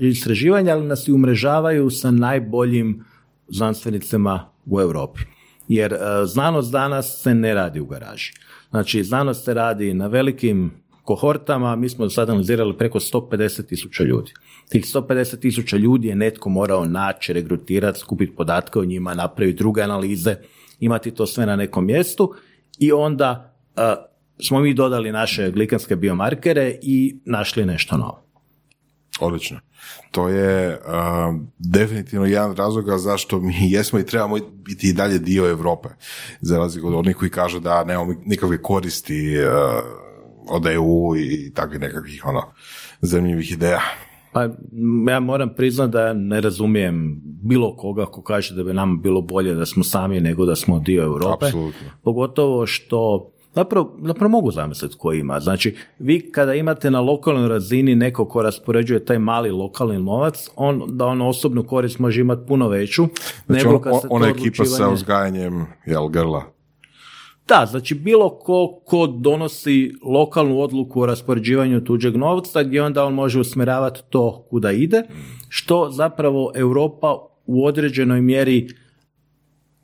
istraživanja, ali nas i umrežavaju sa najboljim znanstvenicima u Europi. Jer e, znanost danas se ne radi u garaži. Znači, znanost se radi na velikim kohortama, mi smo sad analizirali preko 150 tisuća ljudi. Tih 150 tisuća ljudi je netko morao naći, regrutirati, skupiti podatke o njima, napraviti druge analize, imati to sve na nekom mjestu i onda uh, smo mi dodali naše glikanske biomarkere i našli nešto novo. Odlično. To je uh, definitivno jedan razloga zašto mi jesmo i trebamo biti i dalje dio Europe. Za razliku od onih koji kažu da nemamo nikakve koristi uh, od EU i takvih nekakvih ono, zanimljivih ideja. Pa ja moram priznati da ne razumijem bilo koga ko kaže da bi nam bilo bolje da smo sami nego da smo dio Europe. Apsolutno. Pogotovo što Zapravo, zapravo mogu zamisliti ko ima. Znači, vi kada imate na lokalnoj razini neko ko raspoređuje taj mali lokalni novac, on da on osobnu korist može imati puno veću. Znači, nego kad se ona ekipa sa uzgajanjem jel, grla. Da, znači bilo ko, ko donosi lokalnu odluku o raspoređivanju tuđeg novca gdje onda on može usmjeravati to kuda ide, što zapravo Europa u određenoj mjeri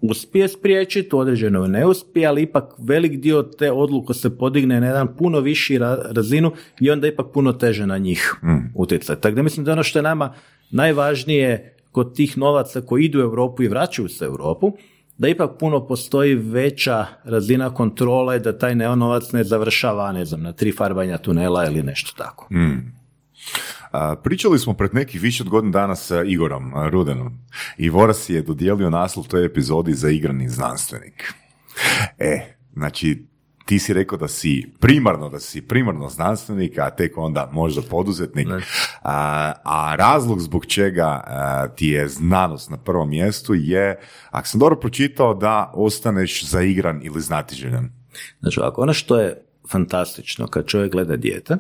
uspije spriječiti, u određenoj ne uspije, ali ipak velik dio te odluke se podigne na jedan puno viši razinu i onda ipak puno teže na njih mm. utjecati. Tako da mislim da ono što je nama najvažnije kod tih novaca koji idu u Europu i vraćaju se u Europu, da ipak puno postoji veća razina kontrole da taj neonovac ne završava, ne znam, na tri farbanja tunela ili nešto tako. Mm. pričali smo pred nekih više od godina dana sa Igorom Rudenom i Voras je dodijelio naslov toj epizodi za igrani znanstvenik. E, znači, ti si rekao da si primarno, da si primarno znanstvenik, a tek onda možda poduzetnik. A, a razlog zbog čega ti je znanost na prvom mjestu je, ako sam dobro pročitao, da ostaneš zaigran ili znatiželjan. Znači, ako ono što je fantastično kad čovjek gleda dijete,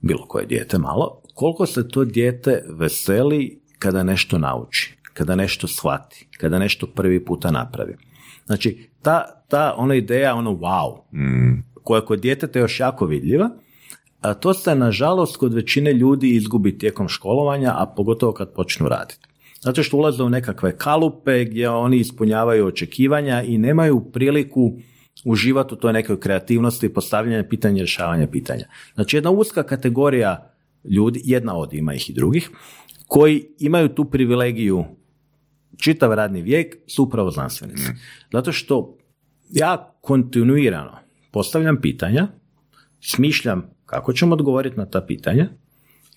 bilo koje dijete malo, koliko se to dijete veseli kada nešto nauči, kada nešto shvati, kada nešto prvi puta napravi. Znači, ta, ta ona ideja, ono wow, mm. koja je kod djeteta još jako vidljiva, a to se nažalost kod većine ljudi izgubi tijekom školovanja, a pogotovo kad počnu raditi. Zato što ulaze u nekakve kalupe gdje oni ispunjavaju očekivanja i nemaju priliku uživati u toj nekoj kreativnosti, postavljanja pitanja, rješavanja pitanja. Znači jedna uska kategorija ljudi, jedna od ima ih i drugih, koji imaju tu privilegiju čitav radni vijek su upravo znanstvenici. Mm. Zato što ja kontinuirano postavljam pitanja, smišljam kako ćemo odgovoriti na ta pitanja,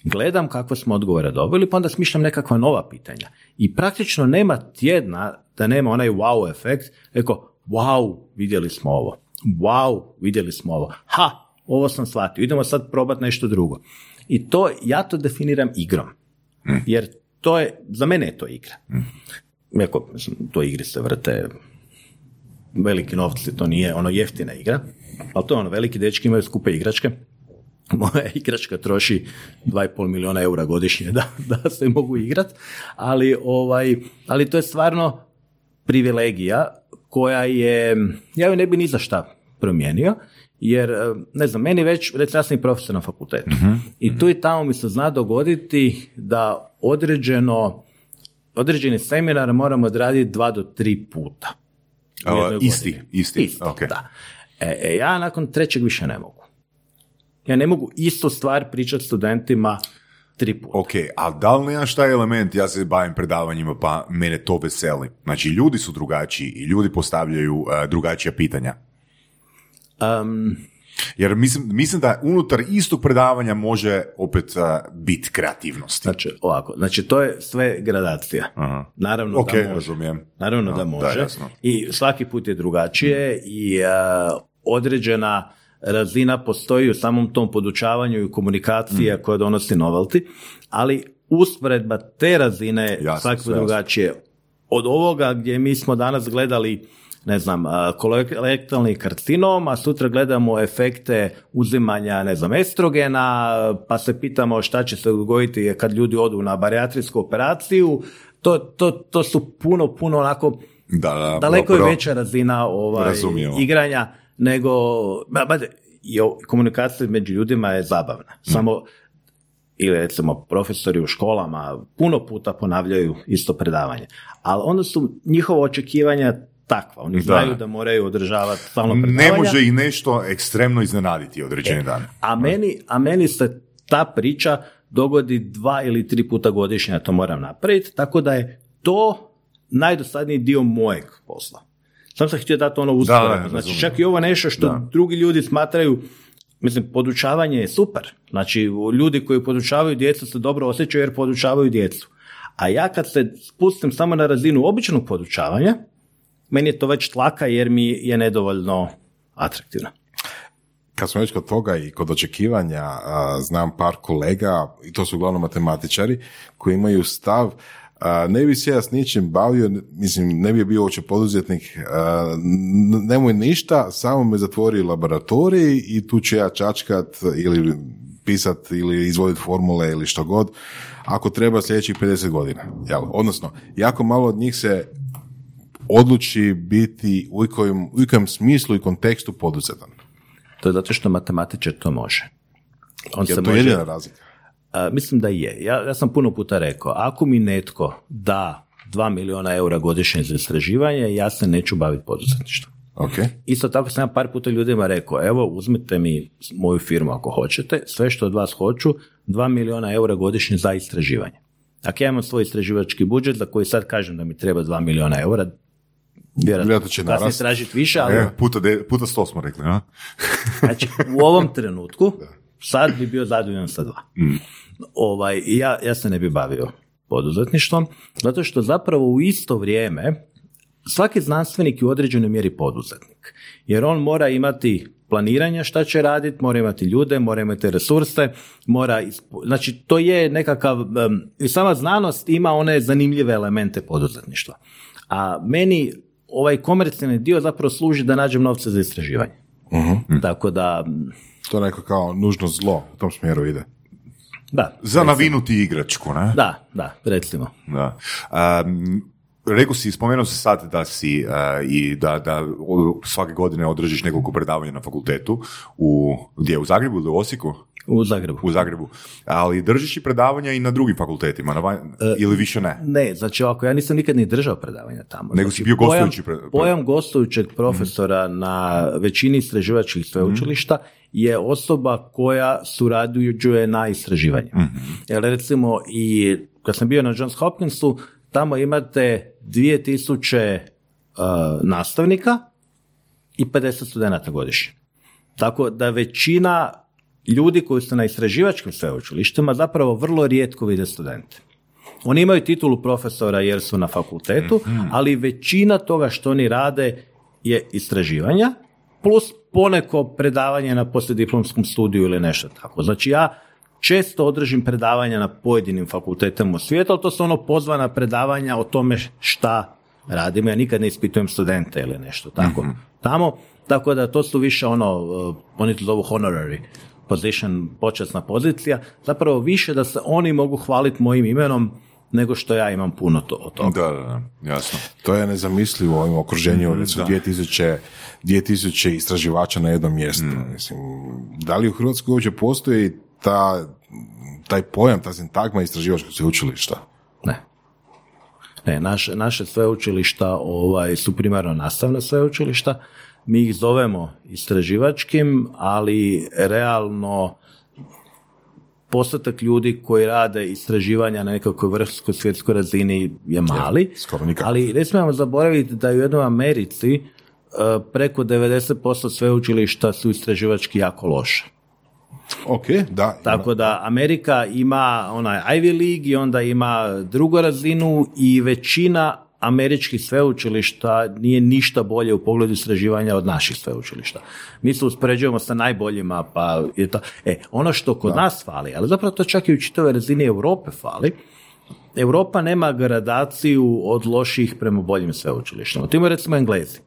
gledam kakve smo odgovore dobili, pa onda smišljam nekakva nova pitanja. I praktično nema tjedna da nema onaj wow efekt, eko, wow, vidjeli smo ovo, wow, vidjeli smo ovo, ha, ovo sam shvatio, idemo sad probati nešto drugo. I to, ja to definiram igrom. Mm. Jer to je, za mene je to igra. Iako, to igri se vrte veliki novci, to nije ono jeftina igra, ali to je ono, veliki dečki imaju skupe igračke, moja igračka troši 2,5 milijuna eura godišnje da, da se mogu igrat, ali, ovaj, ali to je stvarno privilegija koja je, ja ju ne bi ni za šta promijenio, jer, ne znam, meni već, recimo ja sam i profesor na fakultetu. Uh i tu i tamo mi se zna dogoditi da određeno, određeni seminar moramo odraditi dva do tri puta isti, isti, isti da. E, e, ja nakon trećeg više ne mogu. Ja ne mogu istu stvar pričati studentima tri puta. Ok, a da li nemaš taj element, ja se bavim predavanjima pa mene to veseli. Znači ljudi su drugačiji i ljudi postavljaju uh, drugačija pitanja. Um, jer mislim, mislim da unutar istog predavanja može opet uh, biti kreativnosti. Znači, ovako, znači to je sve gradacija. Aha. Naravno okay, da može. Razumijem. Naravno da može. I svaki put je drugačije i uh, određena razina postoji u samom tom podučavanju i komunikacije mm. koja donosi novelty, ali usporedba te razine svaki put drugačije. Od ovoga gdje mi smo danas gledali ne znam, kolektalni karcinom, a sutra gledamo efekte uzimanja, ne znam, estrogena, pa se pitamo šta će se dogoditi kad ljudi odu na barijatrijsku operaciju. To, to, to su puno, puno onako da, daleko je veća razina ovaj, igranja nego, ba, ba, i komunikacija među ljudima je zabavna. Samo ili recimo profesori u školama puno puta ponavljaju isto predavanje. Ali onda su njihova očekivanja takva. Oni znaju da moraju održavati stalno. Ne može ih nešto ekstremno iznenaditi određeni e, dan. A meni, a meni se ta priča dogodi dva ili tri puta godišnje, ja to moram napraviti, tako da je to najdosadniji dio mojeg posla. Sam sam htio dati ono usporedno. Znači, čak i ovo nešto što drugi ljudi smatraju Mislim, podučavanje je super. Znači, ljudi koji podučavaju djecu se dobro osjećaju jer podučavaju djecu. A ja kad se spustim samo na razinu običnog podučavanja, meni je to već tlaka jer mi je nedovoljno atraktivno. Kad smo već kod toga i kod očekivanja, znam par kolega, i to su uglavnom matematičari, koji imaju stav ne bi se ja s ničim bavio, mislim, ne bi bio uopće poduzetnik, nemoj ništa, samo me zatvori laboratorij i tu ću ja čačkat ili pisat ili izvoditi formule ili što god, ako treba sljedećih 50 godina. Jel? Odnosno, jako malo od njih se odluči biti u kojem, u kojem smislu i kontekstu poduzetan. To je zato što matematičar to može. On je to može... jedina razlika? mislim da je. Ja, ja sam puno puta rekao, ako mi netko da 2 milijuna eura godišnje za istraživanje, ja se neću baviti poduzetništvom. Okay. Isto tako sam ja par puta ljudima rekao, evo uzmite mi moju firmu ako hoćete, sve što od vas hoću, 2 milijuna eura godišnje za istraživanje. Ako ja imam svoj istraživački budžet za koji sad kažem da mi treba 2 milijuna eura, vjerojatno će kasnije tražiti više, ali... E, puta, de, puta sto smo rekli, a? znači, u ovom trenutku, sad bi bio zadovoljan sa dva. Mm ovaj, ja, ja se ne bi bavio poduzetništvom, zato što zapravo u isto vrijeme svaki znanstvenik je u određenoj mjeri poduzetnik. Jer on mora imati planiranje šta će raditi, mora imati ljude, mora imati resurse, mora, znači to je nekakav, i sama znanost ima one zanimljive elemente poduzetništva. A meni ovaj komercijalni dio zapravo služi da nađem novce za istraživanje. uh Tako da... To je neko kao nužno zlo, u tom smjeru ide. Da. Za navinuti igračku, ne? Da, da, recimo. Da. Um, Rekao si, spomenuo se sad da si i da, da svake godine održiš nekoliko predavanja na fakultetu u, gdje, u Zagrebu ili u Osijeku? U Zagrebu. U Zagrebu. Ali držiš i predavanja i na drugim fakultetima, na e, ili više ne? Ne, znači ovako, ja nisam nikad ni držao predavanja tamo. Nego znači, si bio gostujući pojam, pojam gostujućeg profesora na većini istraživačkih sveučilišta je osoba koja surađuje na istraživanje. Mm-hmm. Jer recimo i kad sam bio na Johns Hopkinsu, tamo imate 2000 uh, nastavnika i 50 studenta godišnje. Tako da većina ljudi koji su na istraživačkim sveučilištima zapravo vrlo rijetko vide studente. Oni imaju titulu profesora jer su na fakultetu, mhm. ali većina toga što oni rade je istraživanja plus poneko predavanje na poslijediplomskom studiju ili nešto tako. Znači ja često održim predavanja na pojedinim fakultetima u svijetu, ali to su ono pozvana predavanja o tome šta radimo. Ja nikad ne ispitujem studente ili nešto tako. Mhm. Tamo, tako da to su više ono, uh, oni to zovu honorary position, počasna pozicija, zapravo više da se oni mogu hvaliti mojim imenom nego što ja imam puno to, od toga. Da, da, jasno. To je nezamislivo u ovim okruženju, mm, recimo 2000, 2000 istraživača na jednom mjestu. Mm. Mislim, da li u Hrvatskoj uopće postoji ta, taj pojam, ta sintagma istraživačkog sveučilišta? Ne. Ne, naše, naše sveučilišta ovaj, su primarno nastavna sveučilišta, mi ih zovemo istraživačkim, ali realno postotak ljudi koji rade istraživanja na nekakvoj vrhunskoj svjetskoj razini je mali, ali ne smijemo zaboraviti da u jednoj Americi e, preko 90% sveučilišta su istraživački jako loše. Ok, da. Tako da Amerika ima onaj Ivy League i onda ima drugu razinu i većina američkih sveučilišta nije ništa bolje u pogledu istraživanja od naših sveučilišta. Mi se uspoređujemo sa najboljima, pa je to... E, ono što kod nas fali, ali zapravo to čak i u čitavoj razini Europe fali, Europa nema gradaciju od loših prema boljim sveučilištima. To recimo Englezi.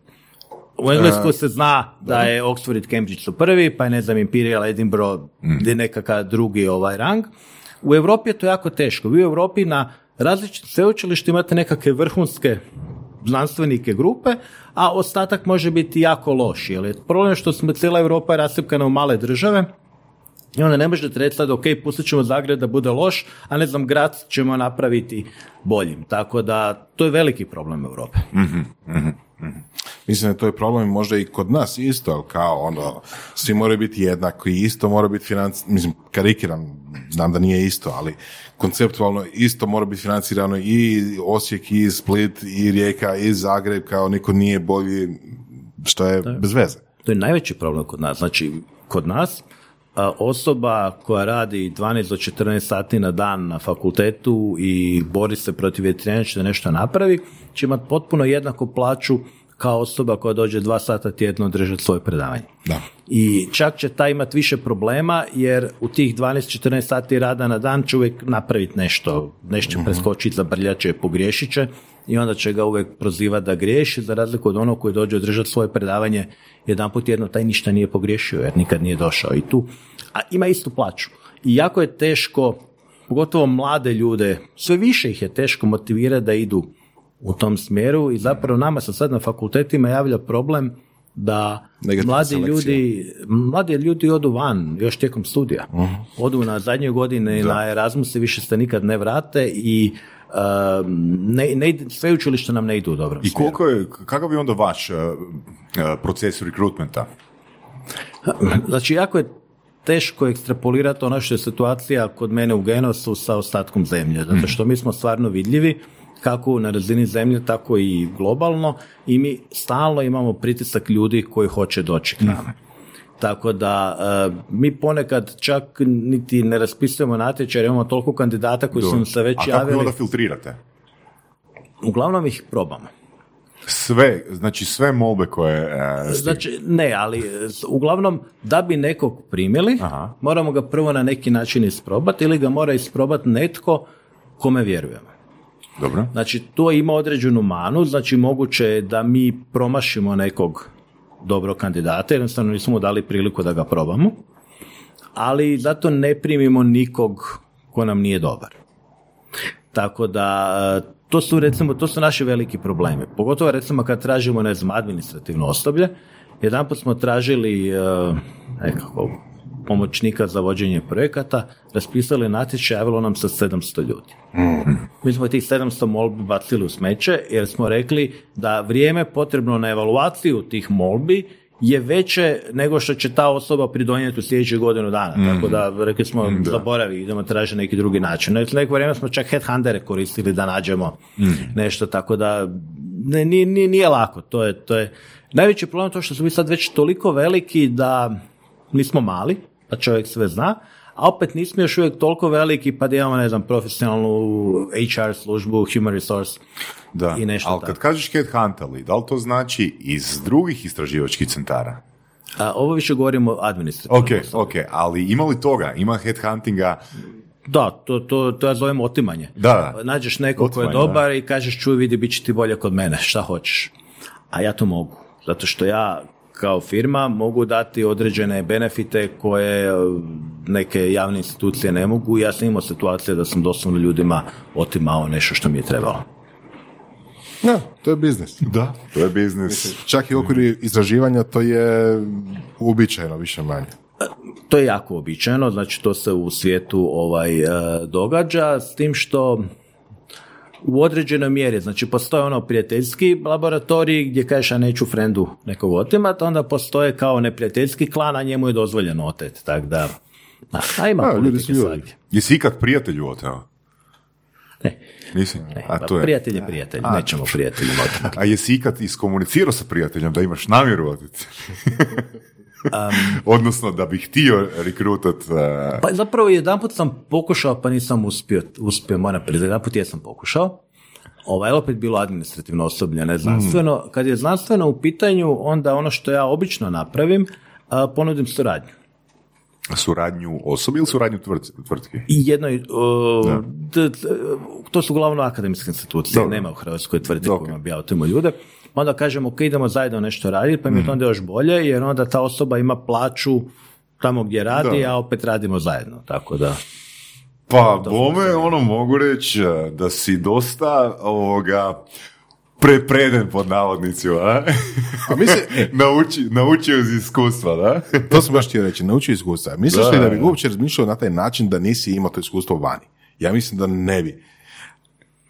U Engleskoj se zna da je Oxford i Cambridge su prvi, pa je ne znam Imperial, Edinburgh, mm. je nekakav drugi ovaj rang. U Europi je to jako teško. Vi u Europi na različitim sveučilištima imate nekakve vrhunske znanstvenike grupe, a ostatak može biti jako loš. Jer je problem što smo cijela Europa je rasipkana u male države, i onda ne možete reći sad, ok, pustit ćemo Zagreb da bude loš, a ne znam, grad ćemo napraviti boljim. Tako da, to je veliki problem Europe. Mislim da to je problem možda i kod nas isto, kao ono, svi moraju biti jednaki, isto mora biti financ, mislim, karikiram, znam da nije isto, ali konceptualno isto mora biti financirano i Osijek, i Split, i Rijeka, i Zagreb, kao niko nije bolji, što je bez veze. To je najveći problem kod nas. Znači, kod nas osoba koja radi 12 do 14 sati na dan na fakultetu i bori se protiv vjetrenja da nešto napravi, će imati potpuno jednaku plaću kao osoba koja dođe dva sata tjedno držati svoje predavanje. Da. I čak će ta imati više problema jer u tih 12-14 sati rada na dan će uvijek napraviti nešto, nešto će mhm. preskočiti, zabrljat će, pogriješit će i onda će ga uvijek prozivati da griješi za razliku od onog koji dođe održati svoje predavanje jedan put jedno taj ništa nije pogriješio jer nikad nije došao i tu. A ima istu plaću. I jako je teško, pogotovo mlade ljude, sve više ih je teško motivirati da idu u tom smjeru i zapravo nama se sad na fakultetima javlja problem da mladi ljudi, mladi ljudi odu van još tijekom studija. uh Odu na zadnje godine da. na Erasmus i više se nikad ne vrate i uh, ne, ne, sve učilište nam ne idu u dobrom I koliko je, kakav je onda vaš uh, proces rekrutmenta? Znači, jako je teško ekstrapolirati ono što je situacija kod mene u Genosu sa ostatkom zemlje, zato mhm. što mi smo stvarno vidljivi kako na razini zemlje, tako i globalno i mi stalno imamo pritisak ljudi koji hoće doći k nama. Tako da e, mi ponekad čak niti ne raspisujemo natječaj, imamo toliko kandidata koji su nam se već javili. A kako onda filtrirate? Uglavnom ih probamo. Sve, znači sve molbe koje... E, znači, ne, ali uglavnom da bi nekog primili, Aha. moramo ga prvo na neki način isprobati ili ga mora isprobati netko kome vjerujemo. Dobro. Znači, to ima određenu manu, znači moguće je da mi promašimo nekog dobrog kandidata, jednostavno nismo dali priliku da ga probamo, ali zato ne primimo nikog ko nam nije dobar. Tako da, e, to su recimo, to su naši veliki problemi. Pogotovo recimo kad tražimo, ne znam, administrativno osoblje, jedanput smo tražili nekako pomoćnika za vođenje projekata, raspisali natječaj, javilo nam se 700 ljudi. Mm. Mi smo tih 700 molbi bacili u smeće jer smo rekli da vrijeme potrebno na evaluaciju tih molbi je veće nego što će ta osoba pridonijeti u sljedećih godinu dana. Mm. Tako da rekli smo mm, zaboravi, idemo tražiti neki drugi način. Neko vrijeme smo čak headhuntere koristili da nađemo mm. nešto, tako da ne, nije, nije, nije lako. To je, to je najveći problem to što smo mi sad već toliko veliki da nismo mali, pa čovjek sve zna, a opet nismo još uvijek toliko veliki pa da imamo, ne znam, profesionalnu HR službu, human resource da. i nešto Ali kad kažeš headhuntali, da li to znači iz drugih istraživačkih centara? A, ovo više govorimo o administrativnom. Ok, ok, ali ima li toga? Ima headhuntinga da, to, to, to ja zovem otimanje. Da. Nađeš nekog ko je dobar i kažeš čuj vidi bit će ti bolje kod mene, šta hoćeš. A ja to mogu. Zato što ja kao firma mogu dati određene benefite koje e, neke javne institucije ne mogu. Ja sam imao situacije da sam doslovno ljudima otimao nešto što mi je trebalo. Da, to je biznis. Da, to je biznis. Čak i u okviru istraživanja to je uobičajeno više manje. To je jako uobičajeno, znači to se u svijetu ovaj e, događa, s tim što u određenoj mjeri. Znači, postoje ono prijateljski laboratorij gdje kažeš, a neću frendu nekog otimati, onda postoje kao neprijateljski klan, a njemu je dozvoljeno otet. Tako da, a, ima a, politike. Jesi ikad prijatelju oteo? Ne. Nisi? Ne, a, to je... Prijatelj je prijatelj, a, nećemo prijateljima A jesi ikad iskomunicirao sa prijateljem da imaš namjeru oteti? Um, Odnosno da bih htio rekrutat... Uh... Pa zapravo jedanput sam pokušao pa nisam uspio, uspio moram priznati, jedanput jesam pokušao. Ovaj, opet bilo administrativno osoblje, ne znanstveno. Mm. Kad je znanstveno u pitanju, onda ono što ja obično napravim, uh, ponudim suradnju. Suradnju osobi ili suradnju tvrtki? I jedno, uh, to su uglavnom akademske institucije, nema u Hrvatskoj tvrtki okay. kojima bi ja ljude onda kažemo ok, idemo zajedno nešto raditi, pa mi je to mhm. onda još bolje, jer onda ta osoba ima plaću tamo gdje radi, a opet radimo zajedno, tako da... Pa, bome, ono mogu reći da si dosta ovoga prepreden pod navodnicima, a? A mislim, Nauči, naučio iz iskustva, da? to sam baš htio reći, naučio iskustva. Misliš Da, li da bi da. uopće razmišljao na taj način da nisi imao to iskustvo vani? Ja mislim da ne bi.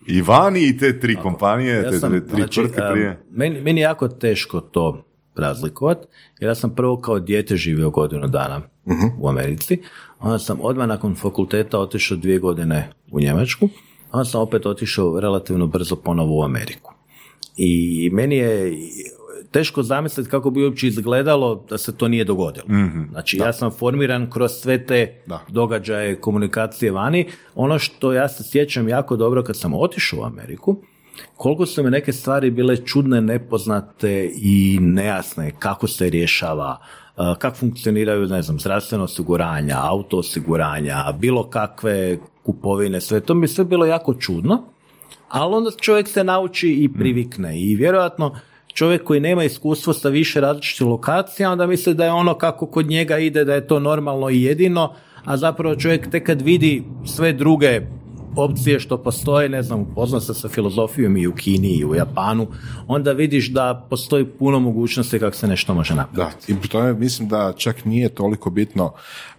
I vani i te tri kompanije, Ja te sam, tri, tri znači, tvrtke prije. meni, meni je jako teško to razlikovati, jer ja sam prvo kao dijete živio godinu dana Mhm. u Americi, onda sam odmah nakon fakulteta otišao dvije godine u Njemačku, onda sam opet otišao relativno brzo ponovo u Ameriku. I meni je teško zamisliti kako bi uopće izgledalo da se to nije dogodilo. Znači, ja sam formiran kroz sve te Da. događaje, komunikacije vani. Ono što ja se sjećam jako dobro kad sam otišao u Ameriku, koliko su mi neke stvari bile čudne, nepoznate i nejasne, kako se rješava, uh, kako funkcioniraju, ne znam, zdravstveno osiguranja, auto osiguranja, bilo kakve kupovine, sve to mi je sve bilo jako čudno, ali onda čovjek se nauči i privikne i vjerojatno čovjek koji nema iskustvo sa više različitih lokacija, onda misli da je ono kako kod njega ide, da je to normalno i jedino, a zapravo čovjek tek kad vidi sve druge opcije što postoje, ne znam, upozna se sa filozofijom i u Kini i u Japanu, onda vidiš da postoji puno mogućnosti kako se nešto može napraviti. Da, i pri tome mislim da čak nije toliko bitno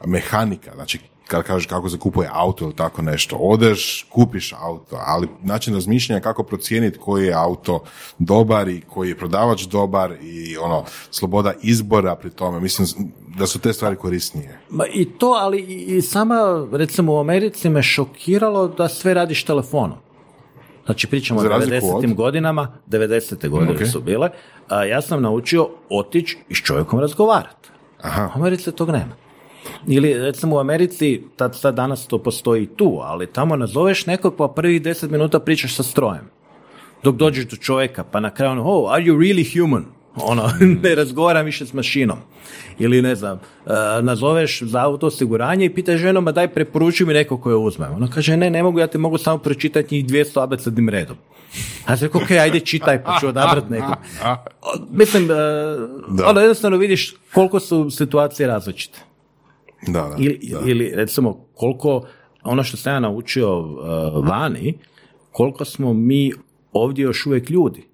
mehanika, znači kad kažeš kako se kupuje auto ili tako nešto, odeš, kupiš auto, ali način razmišljanja kako procijeniti koji je auto dobar i koji je prodavač dobar i ono, sloboda izbora pri tome, mislim da su te stvari korisnije. Ma i to, ali i sama, recimo u Americi me šokiralo da sve radiš telefonom. Znači pričamo o Za razliku 90. od? godinama, 90. godine Ok. su bile, a ja sam naučio otići i s čovjekom razgovarati. Aha. U Americi tog nema. Ili recimo u Americi, tad, sad danas to postoji tu, ali tamo nazoveš nekog pa prvih 10 minuta pričaš sa strojem. Dok dođeš do čovjeka, pa na kraju ono, oh, are you really human? Ono, ne razgovaram više s mašinom. Ili ne znam, uh, nazoveš za auto osiguranje i pitaš ženu, ma daj preporuči mi neko koje uzmem. Ona kaže, ne, ne mogu, ja ti mogu samo pročitati njih 200 abecednim redom. A sam rekao, ok, ajde čitaj, pa ću odabrat nekog. Mislim, uh, ono jednostavno vidiš koliko su situacije različite. Da, da. Ili, da. ili recimo koliko, ono što sam ja naučio uh, vani, koliko smo mi ovdje još uvijek ljudi.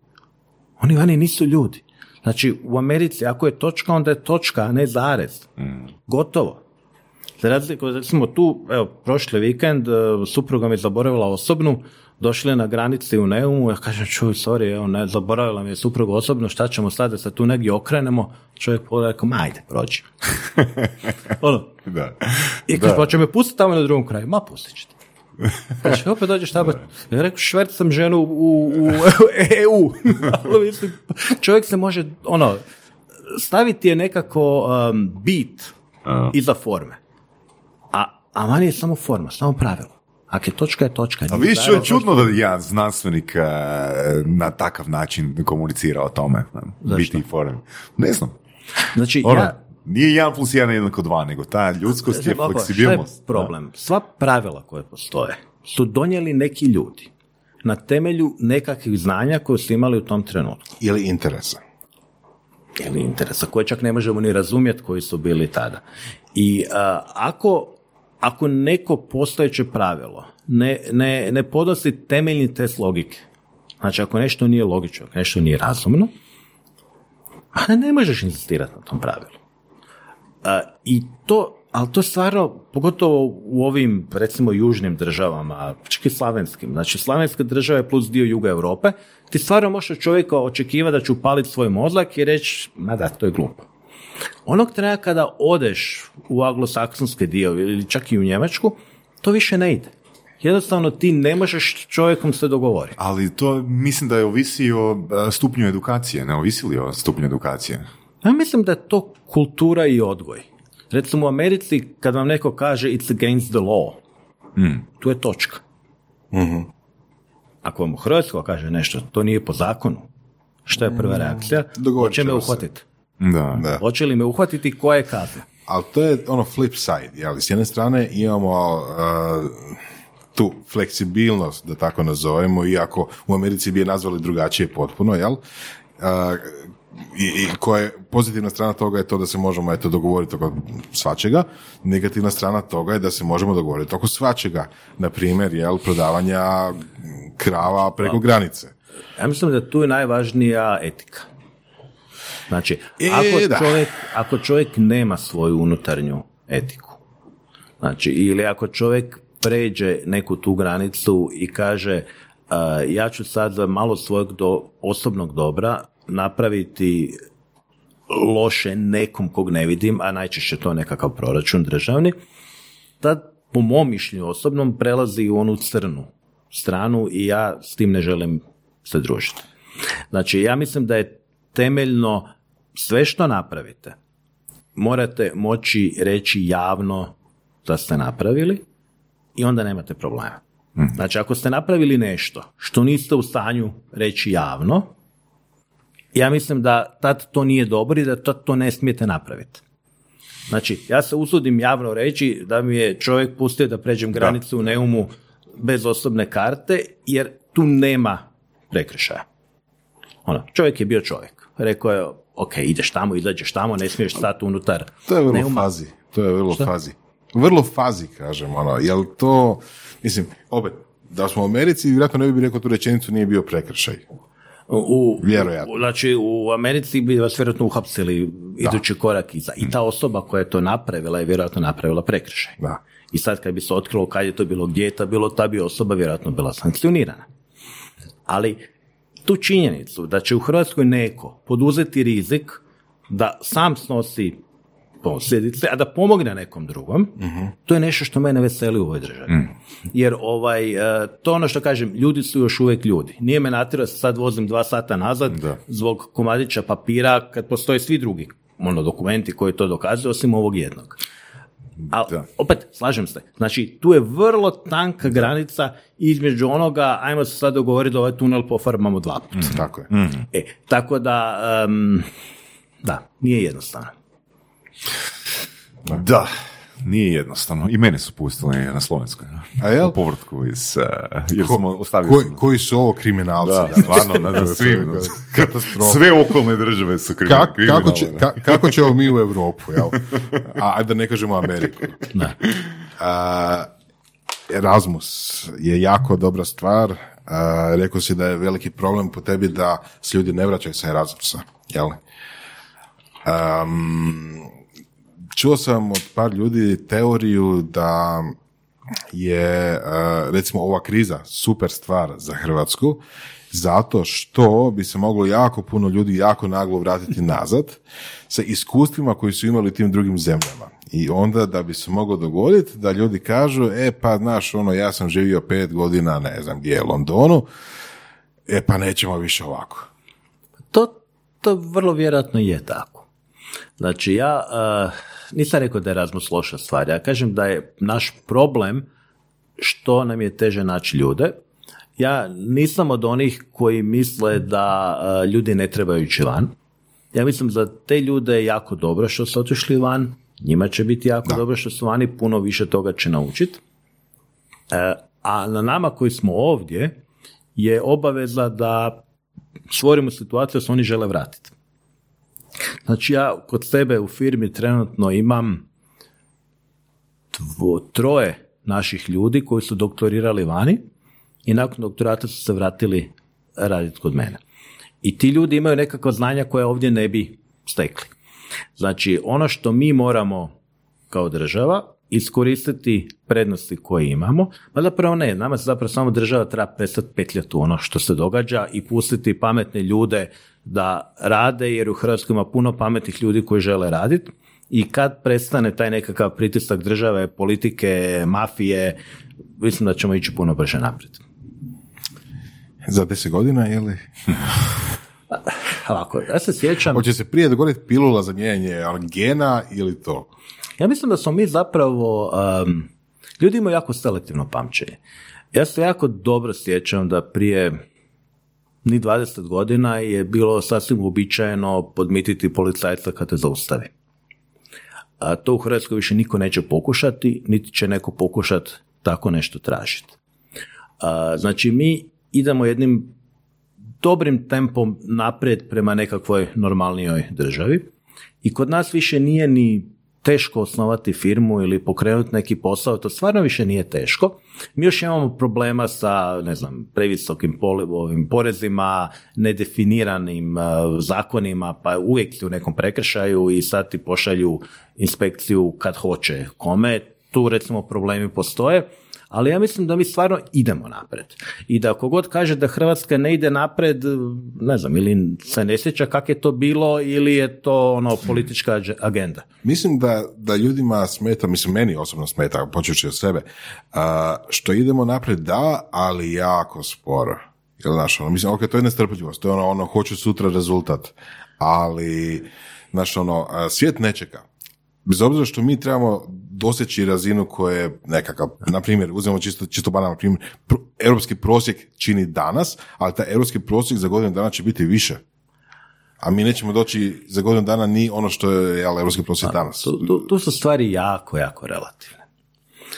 Oni vani nisu ljudi. Znači u Americi ako je točka, onda je točka, a ne zarez. Gotovo. Za razliku, recimo tu, evo, prošli vikend, uh, supruga mi je zaboravila osobnu, došli na granici u Neumu, ja kažem, čuj, sorry, evo, ne, zaboravila mi je supruga osobno, šta ćemo sad da se tu negdje okrenemo? Čovjek pogleda, rekao, ma ajde, prođi. ono, Da. i kaže, pa će me pustiti tamo na drugom kraju. Ma, pustit ćete. Znači, opet dođeš tamo. Ja rekao, švercam ženu u, u EU. Ali mislim, čovjek se može, ono, staviti je nekako um, bit iza forme. A, a manje je samo forma, samo pravilo. Ako je točka, je točka. A vidiš, je čudno da jedan znanstvenik eh, na takav način komunicira o tome. Biti i forum. Ne znam. Znači, Ono, ja, nije jedan plus jedan jednako dva, nego ta ljudskost je fleksibilnost. Je problem? Sva pravila koje postoje su donijeli neki ljudi na temelju nekakvih znanja koje su imali u tom trenutku. Ili interesa. ili interesa koje čak ne možemo ni razumjeti koji su bili tada. I a, ako, ako neko postojeće pravilo ne, ne, ne podnosi temeljni test logike, znači ako nešto nije logično, ako nešto nije razumno, a ne možeš insistirati na tom pravilu. A, I to, ali to stvarno, pogotovo u ovim, recimo, južnim državama, čak i slavenskim, znači slavenske države plus dio juga Europe, ti stvarno možeš čovjeka očekivati da će upaliti svoj mozak i reći, ma da, to je glupo. Onog trena kada odeš u anglosaksonski dio ili čak i u Njemačku, to više ne ide. Jednostavno ti ne možeš s čovjekom se dogovoriti. Ali to mislim da je ovisi o eh, stupnju edukacije, ne ovisi li o stupnju edukacije? Ja mislim da je to kultura i odgoj. Recimo u Americi kad vam neko kaže it's against the law, tu je točka. Ako vam u Hrvatskoj kaže nešto, to nije po zakonu, šta je prva reakcija? dogovorit Hoće me ćemo uhvatiti. Da. Da. Hoće li me uhvatiti i koja je kazna? Ali to je ono flip side, jel? S jedne strane imamo uh, tu fleksibilnost, da tako nazovemo, iako u Americi bi je nazvali drugačije potpuno, jel? Uh, i, i koja je pozitivna strana toga je to da se možemo eto dogovoriti oko svačega, negativna strana toga je da se možemo dogovoriti oko svačega, na primjer, jel, prodavanja krava preko granice. Ja mislim da tu je najvažnija etika. Znači, E, ako, da. čovjek, ako čovjek nema svoju unutarnju etiku, znači, ili ako čovjek pređe neku tu granicu i kaže a, ja ću sad za malo svojeg do, osobnog dobra napraviti loše nekom kog ne vidim, a najčešće to je nekakav proračun državni, tad po mom mišljenju osobnom prelazi u onu crnu stranu i ja s tim ne želim se družiti. Znači, ja mislim da je temeljno sve što napravite, morate moći reći javno da ste napravili i onda nemate problema. Znači, ako ste napravili nešto što niste u stanju reći javno, ja mislim da tad to nije dobro i da tad to ne smijete napraviti. Znači, ja se usudim javno reći da mi je čovjek pustio da pređem granicu u Neumu bez osobne karte, jer tu nema prekršaja. Ono, čovjek je bio čovjek. Rekao je, ok, ideš tamo, izađeš tamo, ne smiješ stati unutar To je vrlo Neuma. fazi. To je vrlo fazi. Vrlo fazi, kažem, ono, jel to, mislim, opet, da smo u Americi, vjerojatno ne bi rekao tu rečenicu nije bio prekršaj. U, Vjerojatno. u- Znači, u Americi bi vas vjerojatno uhapsili idući korak iza. I ta osoba koja je to napravila je vjerojatno napravila prekršaj. Da. I sad kad bi se otkrilo kad je to bilo, gdje je to bilo, ta bi osoba vjerojatno bila sankcionirana. Ali tu činjenicu da će u Hrvatskoj neko poduzeti rizik da sam snosi posljedice, a da pomogne nekom drugom, to je nešto što mene veseli u ovoj državi. Jer ovaj, e, to ono što kažem, ljudi su još uvijek ljudi. Nije me natjerao da se sad vozim dva sata nazad zbog komadića papira kad postoje svi drugi ono, dokumenti koji to dokazuju, osim ovog jednog. Ali, Da. opet, slažem se. Znači, tu je vrlo tanka granica između onoga, ajmo se sad dogovoriti da ovaj tunel pofarbamo dva puta. Tako je. E, tako da, em, da, nije jednostavno. Da, nije jednostavno. I mene su pustili na Slovenskoj. A jel? U povrtku iz... eh, jer smo ostavili... Koji, koji su ovo kriminalci? Da, stvarno, na, svim, Katastrofa. sve okolne države su krimi, Ka- kako, kriminalne, će, ka- kako ćemo mi u Europu, jel? A, da ne kažemo Ameriku. Da. A, Erasmus je jako dobra stvar. A, rekao si da je veliki problem po tebi da se ljudi ne vraćaju sa Erasmusa, jel? Am, čuo sam od par ljudi teoriju da je a, recimo ova kriza super stvar za Hrvatsku zato što bi se moglo jako puno ljudi jako naglo vratiti nazad sa iskustvima koji su imali tim drugim zemljama. I onda da bi se moglo dogoditi da ljudi kažu, e pa znaš, ono, ja sam živio pet godina, ne znam gdje je Londonu, e pa nećemo više ovako. To, to vrlo vjerojatno je tako. Znači, ja eh, nisam rekao da je Erasmus loša stvar. Ja kažem da je naš problem što nam je teže naći ljude. Ja nisam od onih koji misle da eh, ljudi ne trebaju ići van. Ja mislim za te ljude je jako dobro što su otišli van, njima će biti jako dobro što su vani, puno više toga će naučiti. E, a na nama koji smo ovdje je obaveza da stvorimo situaciju da se oni žele vratiti. Znači ja kod sebe u firmi trenutno imam dvo, troje naših ljudi koji su doktorirali vani i nakon doktorata su se vratili raditi kod mene. I ti ljudi imaju nekakva znanja koja ovdje ne bi stekli. Znači ono što mi moramo kao država iskoristiti prednosti koje imamo, ma zapravo ne, nama se zapravo samo država treba prestati petljati u ono što se događa i pustiti pametne ljude da rade, jer u Hrvatskoj ima puno pametnih ljudi koji žele raditi i kad prestane taj nekakav pritisak države, politike, mafije, mislim da ćemo ići puno brže naprijed. Za deset godina, je li? Ovako, ja se sjećam... Hoće se prije dogoditi pilula za mijenjanje gena ili to? Ja mislim da smo mi zapravo, um, ljudi imaju jako selektivno pamćenje. Ja se jako dobro sjećam da prije ni 20 godina je bilo sasvim uobičajeno podmititi policajca kad te zaustavi. A to u Hrvatskoj više niko neće pokušati, niti će neko pokušati tako nešto tražiti. A, znači mi idemo jednim dobrim tempom naprijed prema nekakvoj normalnijoj državi i kod nas više nije ni teško osnovati firmu ili pokrenuti neki posao, to stvarno više nije teško. Mi još imamo problema sa, ne znam, previsokim ovim porezima, nedefiniranim uh, zakonima, pa uvijek si u nekom prekršaju i sad ti pošalju inspekciju kad hoće kome. Tu recimo problemi postoje ali ja mislim da mi stvarno idemo napred. I da god kaže da Hrvatska ne ide napred, ne znam, ili se ne sjeća kak je to bilo ili je to ono politička agenda. Mislim da, da ljudima smeta, mislim meni osobno smeta, počeći od sebe, što idemo napred da, ali jako sporo. Jel, znaš, ono, mislim, ok, to je nestrpljivost, to je ono, ono, hoću sutra rezultat, ali, znaš, ono, svijet ne čeka bez obzira što mi trebamo doseći razinu koje je nekakav, na primjer, uzmemo čisto, čisto banalno primjer, europski prosjek čini danas, ali taj europski prosjek za godinu dana će biti više. A mi nećemo doći za godinu dana ni ono što je jel, europski prosjek danas. Tu, tu, tu su stvari jako, jako relativne.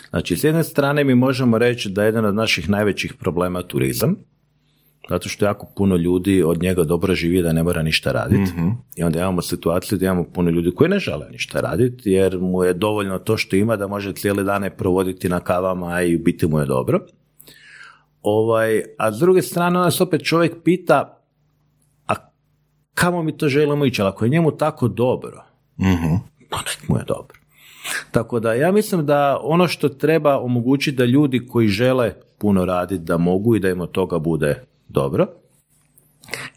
Znači, s jedne strane mi možemo reći da je jedan od naših najvećih problema turizam, zato što jako puno ljudi od njega dobro živi da ne mora ništa raditi. mm I onda imamo situaciju da imamo puno ljudi koji ne žele ništa raditi jer mu je dovoljno to što ima da može cijele dane provoditi na kavama i biti mu je dobro. Ovaj, a s druge strane nas opet čovjek pita a kamo mi to želimo ići, ali ako je njemu tako dobro, mm pa nek mu je dobro. Tako da ja mislim da ono što treba omogućiti da ljudi koji žele puno raditi da mogu i da im od toga bude dobro.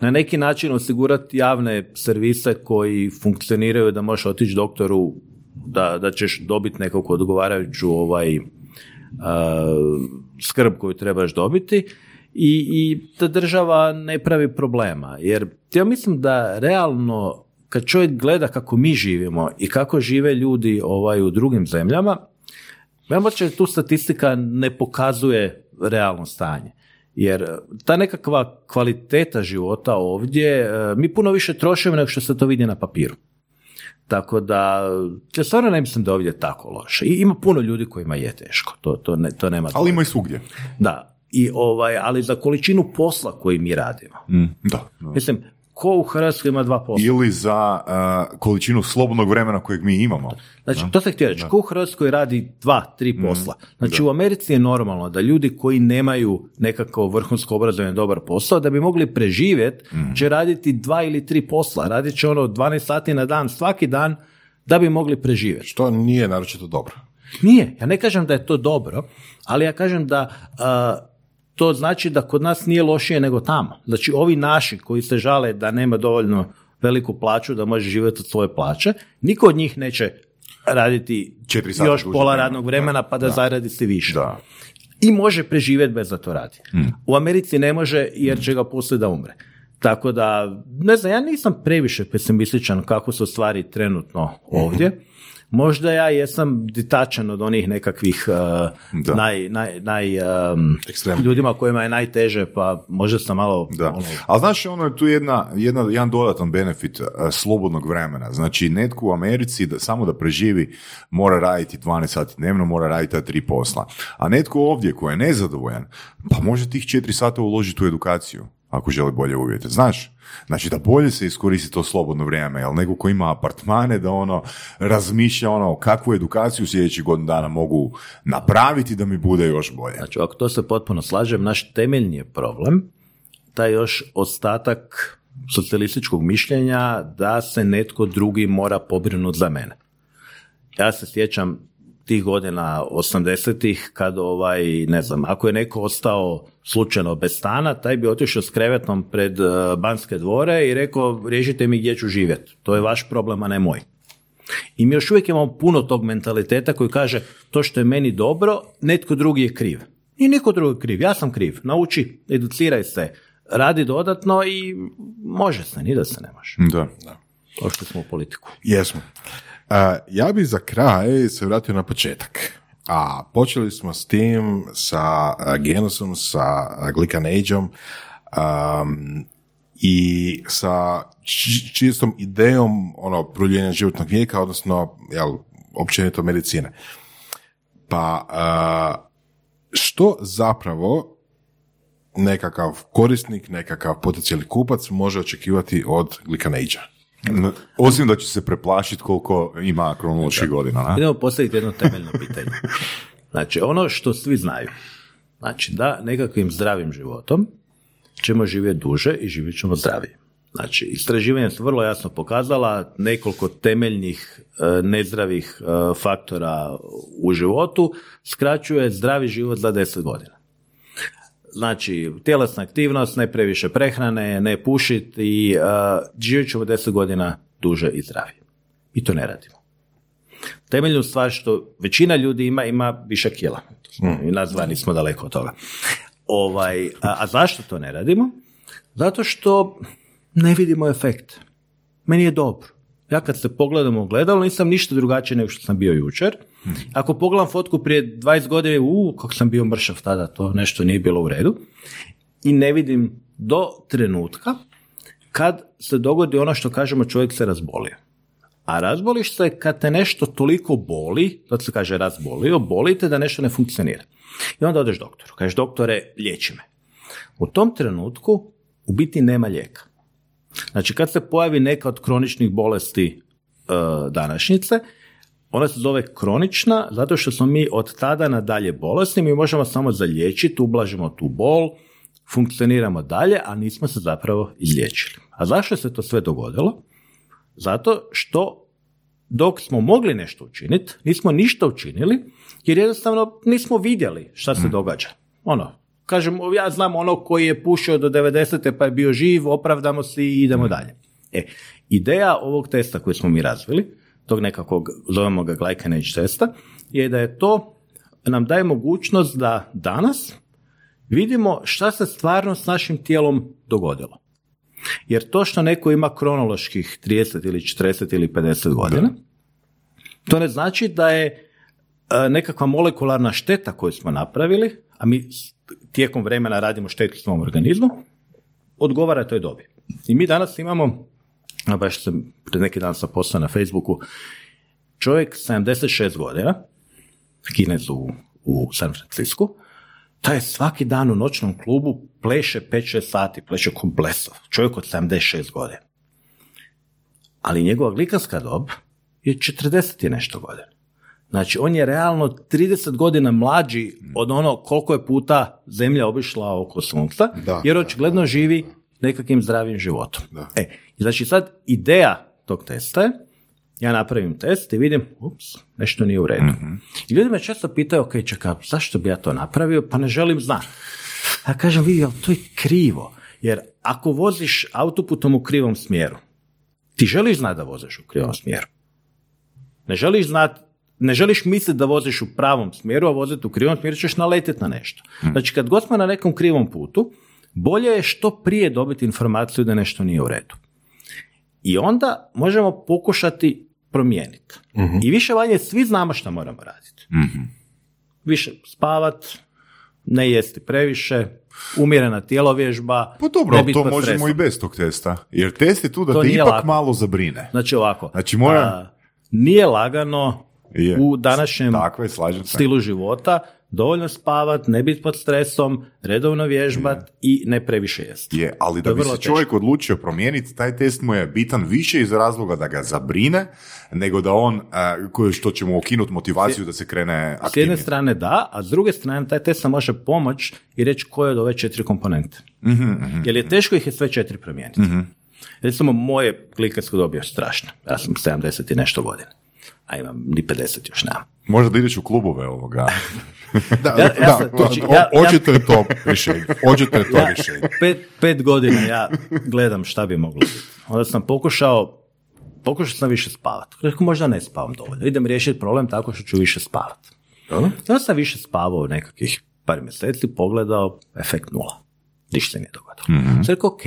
Na neki način osigurati javne servise koji funkcioniraju da možeš otići doktoru da, da ćeš dobiti nekakvu odgovarajuću ovaj, skrb koju trebaš dobiti i, i da država ne pravi problema. Jer ja mislim da realno kad čovjek gleda kako mi živimo i kako žive ljudi ovaj, u drugim zemljama, ja tu statistika ne pokazuje realno stanje. Jer e, ta nekakva kvaliteta života ovdje, e, mi puno više trošimo nego što se to vidi na papiru. Tako da, ja stvarno ne mislim da ovdje je tako loše. I ima puno ljudi kojima je teško, to, to, ne, to nema... Ali ima i svugdje. Da, i ovaj, ali za količinu posla koji mi radimo. Mm, da, da. Mislim, ko u Hrvatskoj ima dva posla? Ili za uh, količinu slobodnog vremena kojeg mi imamo. Znači, to se htio reći, ko u Hrvatskoj radi dva, tri mm, posla. Znači, u Americi je normalno da ljudi koji nemaju nekako vrhunsko obrazovanje dobar posao, da bi mogli preživjeti, mm. će raditi dva ili tri posla. Radit će ono 12 sati na dan, svaki dan, da bi mogli preživjeti. Što nije naročito dobro. Nije, ja ne kažem da je to dobro, ali ja kažem da uh, to znači da kod nas nije lošije nego tamo. Znači ovi naši koji se žale da nema dovoljno veliku plaću da može živjeti od svoje plaće, niko od njih neće raditi još pola radnog vremena pa da, da. zaradi se više. Da. I može preživjeti bez da to radi. Hmm. U Americi ne može jer će ga poslije da umre. Tako da, ne znam, ja nisam previše pesimističan kako su stvari trenutno ovdje. Možda ja jesam ditačan od onih nekakvih uh, naj, naj, naj um, ljudima kojima je najteže, pa možda sam malo... Da. Ono... Ali znaš, ono je tu jedna, jedna, jedan dodatan benefit uh, slobodnog vremena. Znači, netko u Americi da, samo da preživi mora raditi 12 sati dnevno, mora raditi ta tri posla. A netko ovdje koji je nezadovoljan, pa može tih 4 sata uložiti u edukaciju ako želi bolje uvjete. Znaš, znači da bolje se iskoristi to slobodno vrijeme, jel nego ko ima apartmane da ono razmišlja ono kakvu edukaciju sljedećih godinu dana mogu napraviti da mi bude još bolje. Znači, ako to se potpuno slažem, naš temeljni je problem taj još ostatak socijalističkog mišljenja da se netko drugi mora pobrinuti za mene. Ja se sjećam tih godina 80-ih kad ovaj, ne znam, ako je neko ostao slučajno bez stana, taj bi otišao s krevetom pred uh, Banske dvore i rekao riješite mi gdje ću živjeti. To je vaš problem, a ne moj. I mi još uvijek imamo puno tog mentaliteta koji kaže to što je meni dobro, netko drugi je kriv. I niko drugi kriv, ja sam kriv. Nauči, educiraj se, radi dodatno i može se, ni da se ne može. Da. da. što smo u politiku. Jesmo ja bih za kraj se vratio na početak. A počeli smo s tim, sa genosom, sa glikaneđom um, i sa čistom idejom ono, produljenja životnog vijeka, odnosno jel, općenito medicine. Pa što zapravo nekakav korisnik, nekakav potencijalni kupac može očekivati od glikaneđa? Osim da će se preplašiti koliko ima kronoloških godina. Na? Idemo postaviti jedno temeljno pitanje. Znači, ono što svi znaju, znači da nekakvim zdravim životom ćemo živjeti duže i živjet ćemo zdravije. Znači, istraživanja su vrlo jasno pokazala nekoliko temeljnih e, nezdravih e, faktora u životu skraćuje zdravi život za 10 godina. Znači, tjelesna aktivnost, ne previše prehrane, ne pušiti i uh, živjet ćemo 10 godina duže i zdravije. I to ne radimo. Temeljnu stvar što većina ljudi ima, ima više kila. I nas dva nismo daleko od toga. Ovaj, a, a zašto to ne radimo? Zato što ne vidimo efekt. Meni je dobro. Ja kad se pogledam u gledalo, nisam ništa drugačije nego što sam bio jučer. Ako pogledam fotku prije 20 godina, u, kako sam bio mršav tada, to nešto nije bilo u redu. I ne vidim do trenutka kad se dogodi ono što kažemo čovjek se razbolio. A razboliš se kad te nešto toliko boli, to se kaže razbolio, bolite da nešto ne funkcionira. I onda odeš doktoru, kažeš doktore, liječi me. U tom trenutku u biti nema lijeka. Znači kad se pojavi neka od kroničnih bolesti e, današnjice, ona se zove kronična zato što smo mi od tada nadalje bolesni, mi možemo samo zaliječiti, ublažimo tu bol, funkcioniramo dalje, a nismo se zapravo izliječili. A zašto se to sve dogodilo? Zato što dok smo mogli nešto učiniti, nismo ništa učinili, jer jednostavno nismo vidjeli šta se događa. Ono, kažem, ja znam ono koji je pušio do 90. pa je bio živ, opravdamo se i idemo dalje. E, ideja ovog testa koji smo mi razvili, tog nekakvog, zovemo ga glycanage testa, je da je to, nam daje mogućnost da danas vidimo šta se stvarno s našim tijelom dogodilo. Jer to što neko ima kronoloških 30 ili 40 ili 50 godina, to ne znači da je e, nekakva molekularna šteta koju smo napravili, a mi tijekom vremena radimo štetu svom organizmu, odgovara toj dobi. I mi danas imamo, baš sam pred neki dan sam postao na Facebooku, čovjek 76 godina, kinez u, u San Francisco, taj svaki dan u noćnom klubu pleše 5-6 sati, pleše komplesov, čovjek od 76 godina. Ali njegova glikanska dob je 40 i nešto godina. Znači, on je realno 30 godina mlađi od ono koliko je puta zemlja obišla oko sunca, jer očigledno živi nekakvim zdravim životom. E, znači sad ideja tog testa je, ja napravim test i vidim, ups, nešto nije u redu. I ljudi me često pitaju, ok, čekaj, zašto bi ja to napravio? Pa ne želim znati. Ja kažem, vidi, ali to je krivo. Jer ako voziš autoputom u krivom smjeru, ti želiš znati da voziš u krivom smjeru. Ne želiš znati ne želiš misliti da voziš u pravom smjeru, a voziti u krivom smjeru ćeš naletiti na nešto. Znači, kad god smo na nekom krivom putu, bolje je što prije dobiti informaciju da nešto nije u redu. I onda možemo pokušati promijeniti. I više manje svi znamo što moramo raditi. Više spavat, ne jesti previše, umjerena tijelovježba. Pa dobro, to možemo stresom. i bez tog testa. Jer test je tu da To te ipak lako. malo zabrine. Znači ovako, Znači, mora- a, nije lagano Je. u današnjem Tako je, stilu života dovoljno spavat, ne biti pod stresom, redovno vježbat i ne previše jesti. Je, ali da bi se čovjek odlučio promijeniti, taj test mu je bitan više iz razloga da ga zabrine, nego da on, koje- što će mu ukinuti motivaciju da se krene S jedne aktivnije. strane da, a s druge strane taj test nam može pomoć i reći koje od ove četiri komponente. Mhm, Jer je teško ih je sve četiri promijeniti. Recimo, moje klikarsko dobio strašno. Ja sam 70 i nešto godina. A imam ni 50 još nemam. Možda da ideš u klubove ovoga. Da, Ja- ja da, sam- to- znači, o- ja- očito je to rješenje. Očito je to Ja rješenje. pet, pet godina ja gledam šta bi moglo biti. Onda sam pokušao, pokušao sam više spavati. Rekao, možda ne spavam dovoljno. Idem riješiti problem tako što ću više spavati. Onda sam više spavao nekakvih par mjeseci, pogledao, efekt nula. Ništa se nije dogodilo. Mhm. Sam rekao, ok,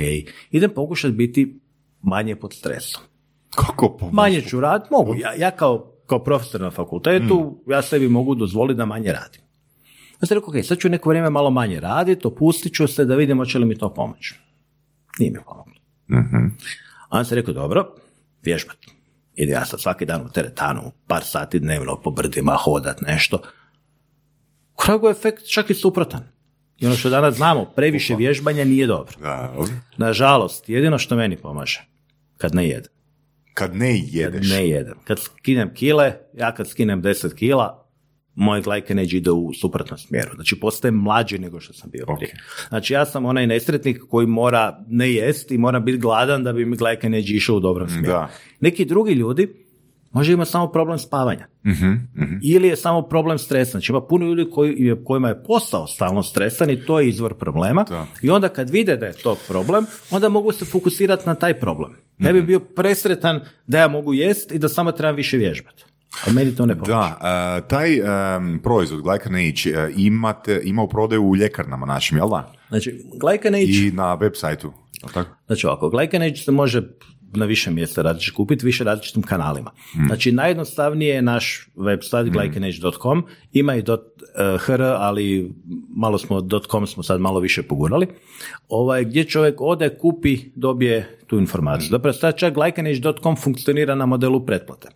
idem pokušati biti manje pod stresom. Kako po... Manje ću raditi, mogu. Ja, ja kao, kao profesor na fakultetu, Mm. ja sebi mogu dozvoliti da manje radim. Ja sam rekao, ok, sad ću neko vrijeme malo manje raditi, opustit ću se da vidim hoće li mi to pomoći. Nije mi pomoglo. Mhm. A onda sam rekao, dobro, vježbat. Ide ja sad svaki dan u teretanu, par sati dnevno po brdima, hodat nešto. U kraju je efekt čak i suprotan. I ono što danas znamo, previše vježbanja nije dobro. Nažalost, jedino što meni pomaže, kad ne jedem, Kad ne jedeš? ne jedem. Kad skinem kile, ja kad skinem 10 kila, moj glycanage ide u suprotnom smjeru. Znači, postajem mlađi nego što sam bio prije. Znači, ja sam onaj nesretnik koji mora ne jest i mora biti gladan da bi mi glycanage išao u dobrom smjeru. Da. Neki drugi ljudi može imati samo problem spavanja. Mhm, Ili je samo problem stresa. Znači, ima puno ljudi koji, kojima je postao stalno stresan i to je izvor problema. Da. I onda kad vide da je to problem, onda mogu se fokusirati na taj problem. Ne bi bio presretan da ja mogu jest i da samo trebam više vježbati. A meni to ne pomoći. Da, e, taj em, proizvod Glycanage e, imate, ima u prodaju u ljekarnama našim, jel da? Znači, glycanage, I na web sajtu. tako? znači ovako, glycanage se može na više mjesta različit kupiti, više različitim kanalima. Znači, najjednostavnije je naš website glycanage.com, ima i dot, eh, .hr, ali malo smo, .com smo sad malo više pogurali, ovaj, gdje čovjek ode, kupi, dobije tu informaciju. Dobro, sad čak glycanage.com funkcionira na modelu pretplate.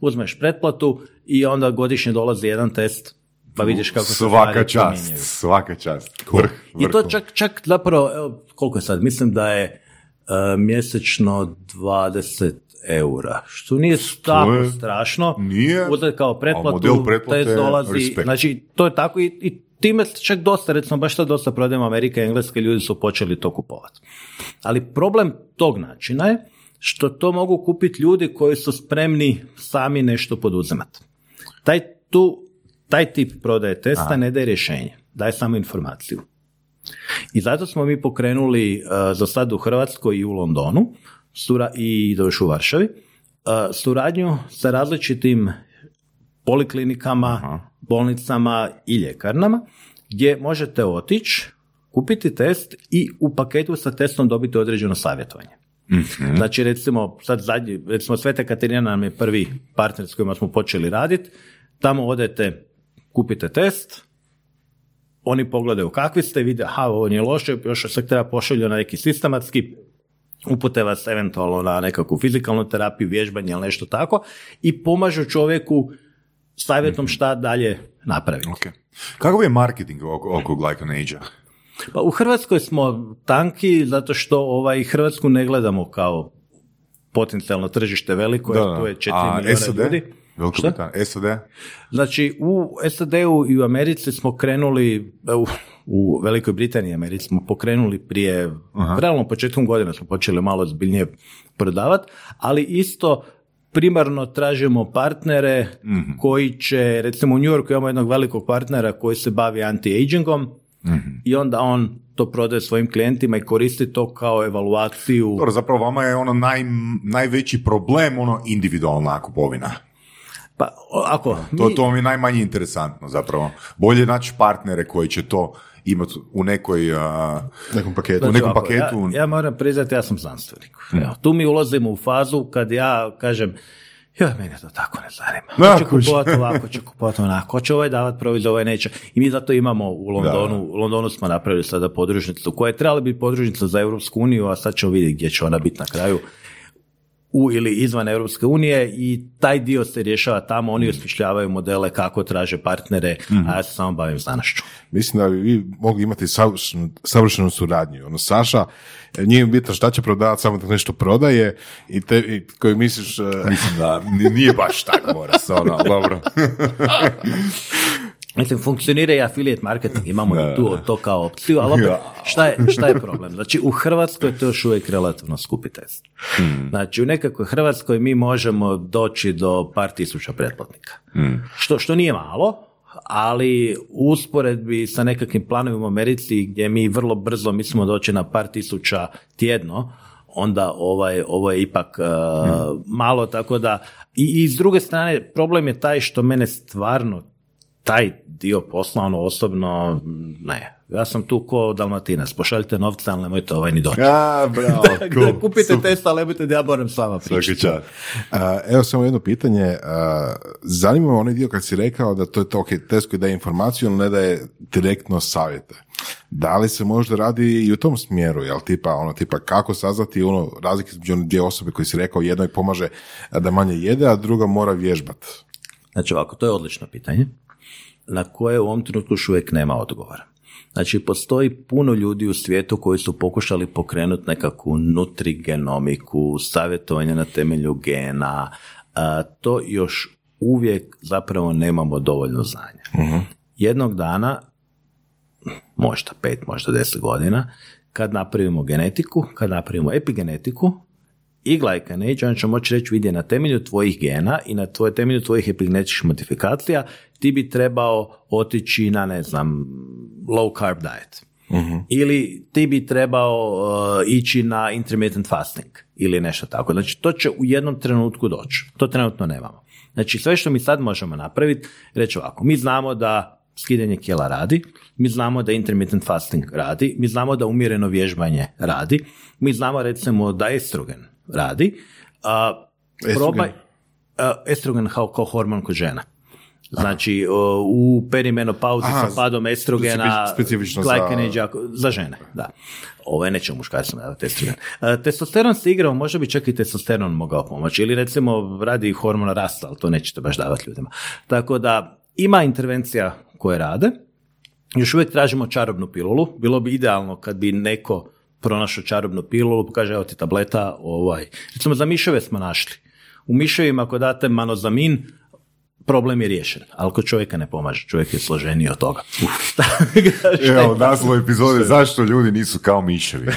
Uzmeš pretplatu i onda godišnje dolazi jedan test pa vidiš kako se Svaka stvari čast, svaka čast. Vrh, I to čak, čak zapravo, evo, koliko je sad, mislim da je mjesečno 20 eura, što nije tako je- strašno. nije, Uzeti kao pretplatu, model pretplate dolazi, respekt. znači to je tako i, i time se čak dosta, recimo baš to dosta prodajemo Amerika i Engleske, ljudi su počeli to kupovati. Ali problem tog načina je što to mogu kupiti ljudi koji su spremni sami nešto poduzimati. Taj, tu, taj tip prodaje testa ne daje rješenje, daje samo informaciju. I zato smo mi pokrenuli uh, za sad u Hrvatskoj i u Londonu sura, i još u Varšavi uh, suradnju sa različitim poliklinikama, bolnicama i ljekarnama gdje možete otići, kupiti test i u paketu sa testom dobiti određeno savjetovanje. Znači recimo, sad zadnji, recimo Sveta Katarina nam je prvi partner s kojima smo počeli raditi, tamo odete, kupite test, oni pogledaju kakvi ste, vide, aha, ovo nije loše, još se treba pošalju na neki sistematski, upute vas eventualno na nekakvu fizikalnu terapiju, vježbanje ili nešto tako i pomažu čovjeku savjetom šta dalje napraviti. Ok. Kakav je marketing oko, oko Glycanage-a? Pa u Hrvatskoj smo tanki zato što ovaj Hrvatsku ne gledamo kao potencijalno tržište veliko, jer tu je 4 A milijuna ljudi. Veliko Šta? Britanija. SAD? Znači, u SAD-u i u Americi smo krenuli, u, u Velikoj Britaniji i Americi smo pokrenuli prije, realno početkom godina smo počeli malo zbiljnije prodavati, ali isto primarno tražimo partnere koji će, recimo u New Yorku imamo jednog velikog partnera koji se bavi anti-agingom i onda on to prodaje svojim klijentima i koristi to kao evaluaciju. Dobro, zapravo vama je ono naj, najveći problem ono individualna kupovina. Pa ako To, mi- to mi je najmanje interesantno zapravo. Bolje naći partnere koji će to imati u nekoj... a, nekom paketu. U nekom ovako, paketu. Ja, ja moram priznati, ja sam znanstvenik. Evo, tu mi ulazimo u fazu kad ja kažem, joj, mene to tako ne zanima. Da, Hoće kupovati ovako, hoće kupovati onako, hoće ovaj davati proviziju, ovaj neće. I mi zato imamo u Londonu, u Londonu smo napravili sada podružnicu koja je trebala biti podružnica za Europsku uniju, a sad ćemo vidjeti gdje će ona biti na kraju u ili izvan Europske unije i taj dio se rješava tamo, oni osmišljavaju modele kako traže partnere, a ja se samo bavim znanošću. Mislim da bi vi mogli imati savršenu, savršenu suradnju. Ono, Saša, nije im bitno šta će prodavati, samo da nešto prodaje i, te, i koji misliš... e, Mislim da nije baš tako mora se ono, dobro. Mislim, funkcionira i affiliate marketing, imamo i tu to kao opciju, ali opet, šta je, šta je problem? Znači, u Hrvatskoj je to još uvijek relativno skupi test. Znači, u nekakvoj Hrvatskoj mi možemo doći do par tisuća pretplatnika. Što, što nije malo, ali u usporedbi sa nekakvim planovima u Americi gdje mi vrlo brzo mislimo doći na par tisuća tjedno, onda ovaj, ovo je ipak uh, malo, tako da i, i s druge strane problem je taj što mene stvarno taj dio posla, ono osobno, ne. Ja sam tu ko dalmatinac, pošaljite novce, ali nemojte ovaj ni doći. A, bravo, Da, kupite test, ali nemojte da ja moram s vama pričati. A, evo samo jedno pitanje. A, zanima me onaj dio kad si rekao da to je to ok, test koji daje informaciju, ali ne daje direktno savjete. Da li se možda radi i u tom smjeru, jel tipa, ono, tipa kako saznati ono razlike između dvije osobe koji si rekao, jednoj pomaže da manje jede, a druga mora vježbat. Znači ovako, to je odlično pitanje na koje u ovom trenutku još uvijek nema odgovora. Znači, postoji puno ljudi u svijetu koji su pokušali pokrenuti nekakvu nutrigenomiku, savjetovanje na temelju gena, to još uvijek zapravo nemamo dovoljno znanja. uh Jednog dana, možda pet, možda deset godina, kad napravimo genetiku, kad napravimo epigenetiku, i glycanage, on će moći reći vidi na temelju tvojih gena i na tvoje, temelju tvojih epigenetičkih modifikacija ti bi trebao otići na, ne znam, low carb diet. uh Ili ti bi trebao uh, ići na intermittent fasting ili nešto tako. Znači, to će u jednom trenutku doći. To trenutno nemamo. Znači, sve što mi sad možemo napraviti, reći ovako, mi znamo da skidanje kjela radi, mi znamo da intermittent fasting radi, mi znamo da umjereno vježbanje radi, mi znamo recimo da estrogen radi. A, probaj, estrogen kao, kao hormon kod žena. Znači, u perimenopauzi sa padom estrogena, specifično za... za žene, da. Ovo je neće muškarcima davati estrogen. Testosteron se igrao, može bi čak i testosteron mogao pomoći. Ili recimo radi hormona rasta, ali to nećete baš davati ljudima. Tako da ima intervencija koje rade. Još uvijek tražimo čarobnu pilulu. Bilo bi idealno kad bi neko pronašao čarobnu pilulu, kaže evo ti tableta, ovaj. Recimo za miševe smo našli. U miševima ako date manozamin, problem je riješen, ali kod čovjeka ne pomaže, čovjek je složeniji od toga. Evo, naslov epizode, zašto ljudi nisu kao miševi?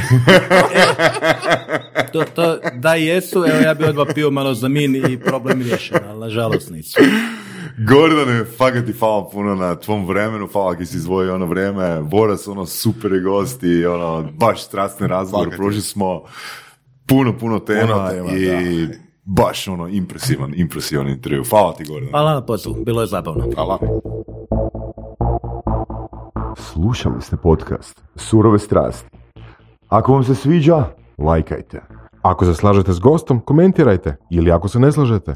to, to, da jesu, evo ja bi odmah pio malo zamin i problem riješen, ali nažalost nisu. Gordane, fakat ti hvala puno na tvom vremenu, hvala ki si izvojio ono vrijeme, Boras, ono super gosti, ono, baš strastni razgovor, prošli smo puno, puno tema, i baš ono impresivan, impresivan intervju. Hvala ti Gordane. Hvala na poslu, bilo je zabavno. Hvala. Slušali ste podcast Surove strasti. Ako vam se sviđa, lajkajte. Ako se slažete s gostom, komentirajte ili ako se ne slažete.